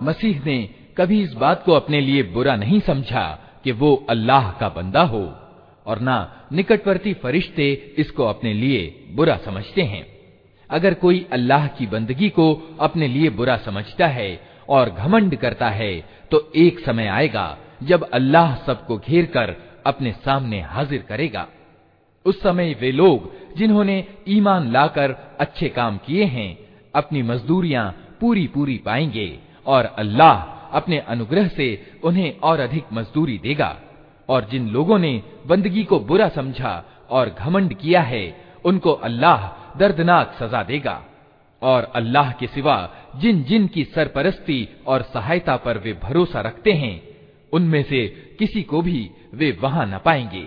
Speaker 1: मसीह ने कभी इस बात को अपने लिए बुरा नहीं समझा कि वो अल्लाह का बंदा हो और ना निकटवर्ती फरिश्ते इसको अपने लिए बुरा समझते हैं अगर कोई अल्लाह की बंदगी को अपने लिए बुरा समझता है और घमंड करता है तो एक समय आएगा जब अल्लाह सबको घेर कर अपने सामने हाजिर करेगा। उस समय वे लोग जिन्होंने ईमान लाकर अच्छे काम किए हैं, अपनी मजदूरियाँ पूरी पूरी पाएँगे और अल्लाह अपने अनुग्रह से उन्हें और अधिक मजदूरी देगा। और जिन लोगों ने बंदगी को बुरा समझा और घमंड किया है, उनको अल्लाह दर्दनाक सजा देगा। और अल्लाह के सिवा जिन जिन की सरपरस्ती और सहायता पर वे भरोसा रखते हैं उनमें से किसी को भी वे वहां न पाएंगे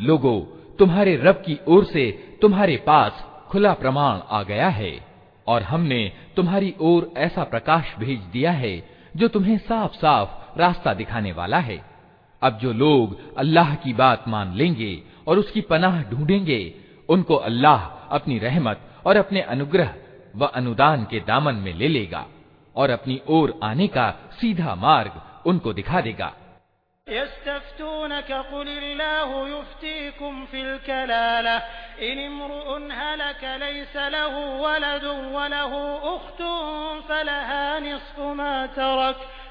Speaker 1: लोगो, तुम्हारे रब की ओर से तुम्हारे पास खुला प्रमाण आ गया है, और हमने तुम्हारी ओर ऐसा प्रकाश भेज दिया है, जो तुम्हें साफ़ साफ़ रास्ता दिखाने वाला है। अब जो लोग अल्लाह की बात मान लेंगे और उसकी पनाह ढूंढेंगे, उनको अल्लाह अपनी रहमत और अपने अनुग्रह व अनुदान के दामन में ले लेगा। और अपनी ओर आने का सीधा मार्ग उनको दिखा देगा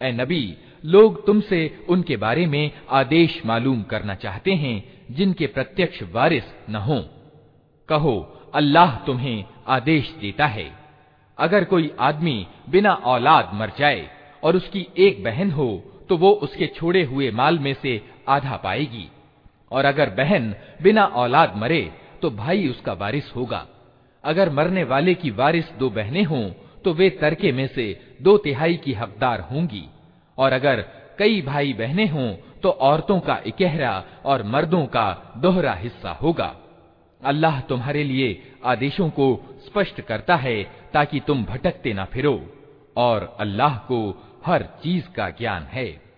Speaker 1: ए नबी लोग तुमसे उनके बारे में आदेश मालूम करना चाहते हैं जिनके प्रत्यक्ष वारिस न हो कहो अल्लाह तुम्हें आदेश देता है। अगर कोई आदमी बिना औलाद मर जाए और उसकी एक बहन हो तो वो उसके छोड़े हुए माल में से आधा पाएगी। और अगर बहन बिना औलाद मरे तो भाई उसका वारिस होगा। अगर मरने वाले की वारिस दो बहनें हों तो वे तरके में से दो तिहाई की हकदार होंगी। और अगर कई भाई बहनें हों तो औरतों का इकहरा और मर्दों का दोहरा हिस्सा होगा। अल्लाह तुम्हारे लिए आदेशों को स्पष्ट करता है ताकि तुम भटकते ना फिरो, और अल्लाह को हर चीज़ का ज्ञान है।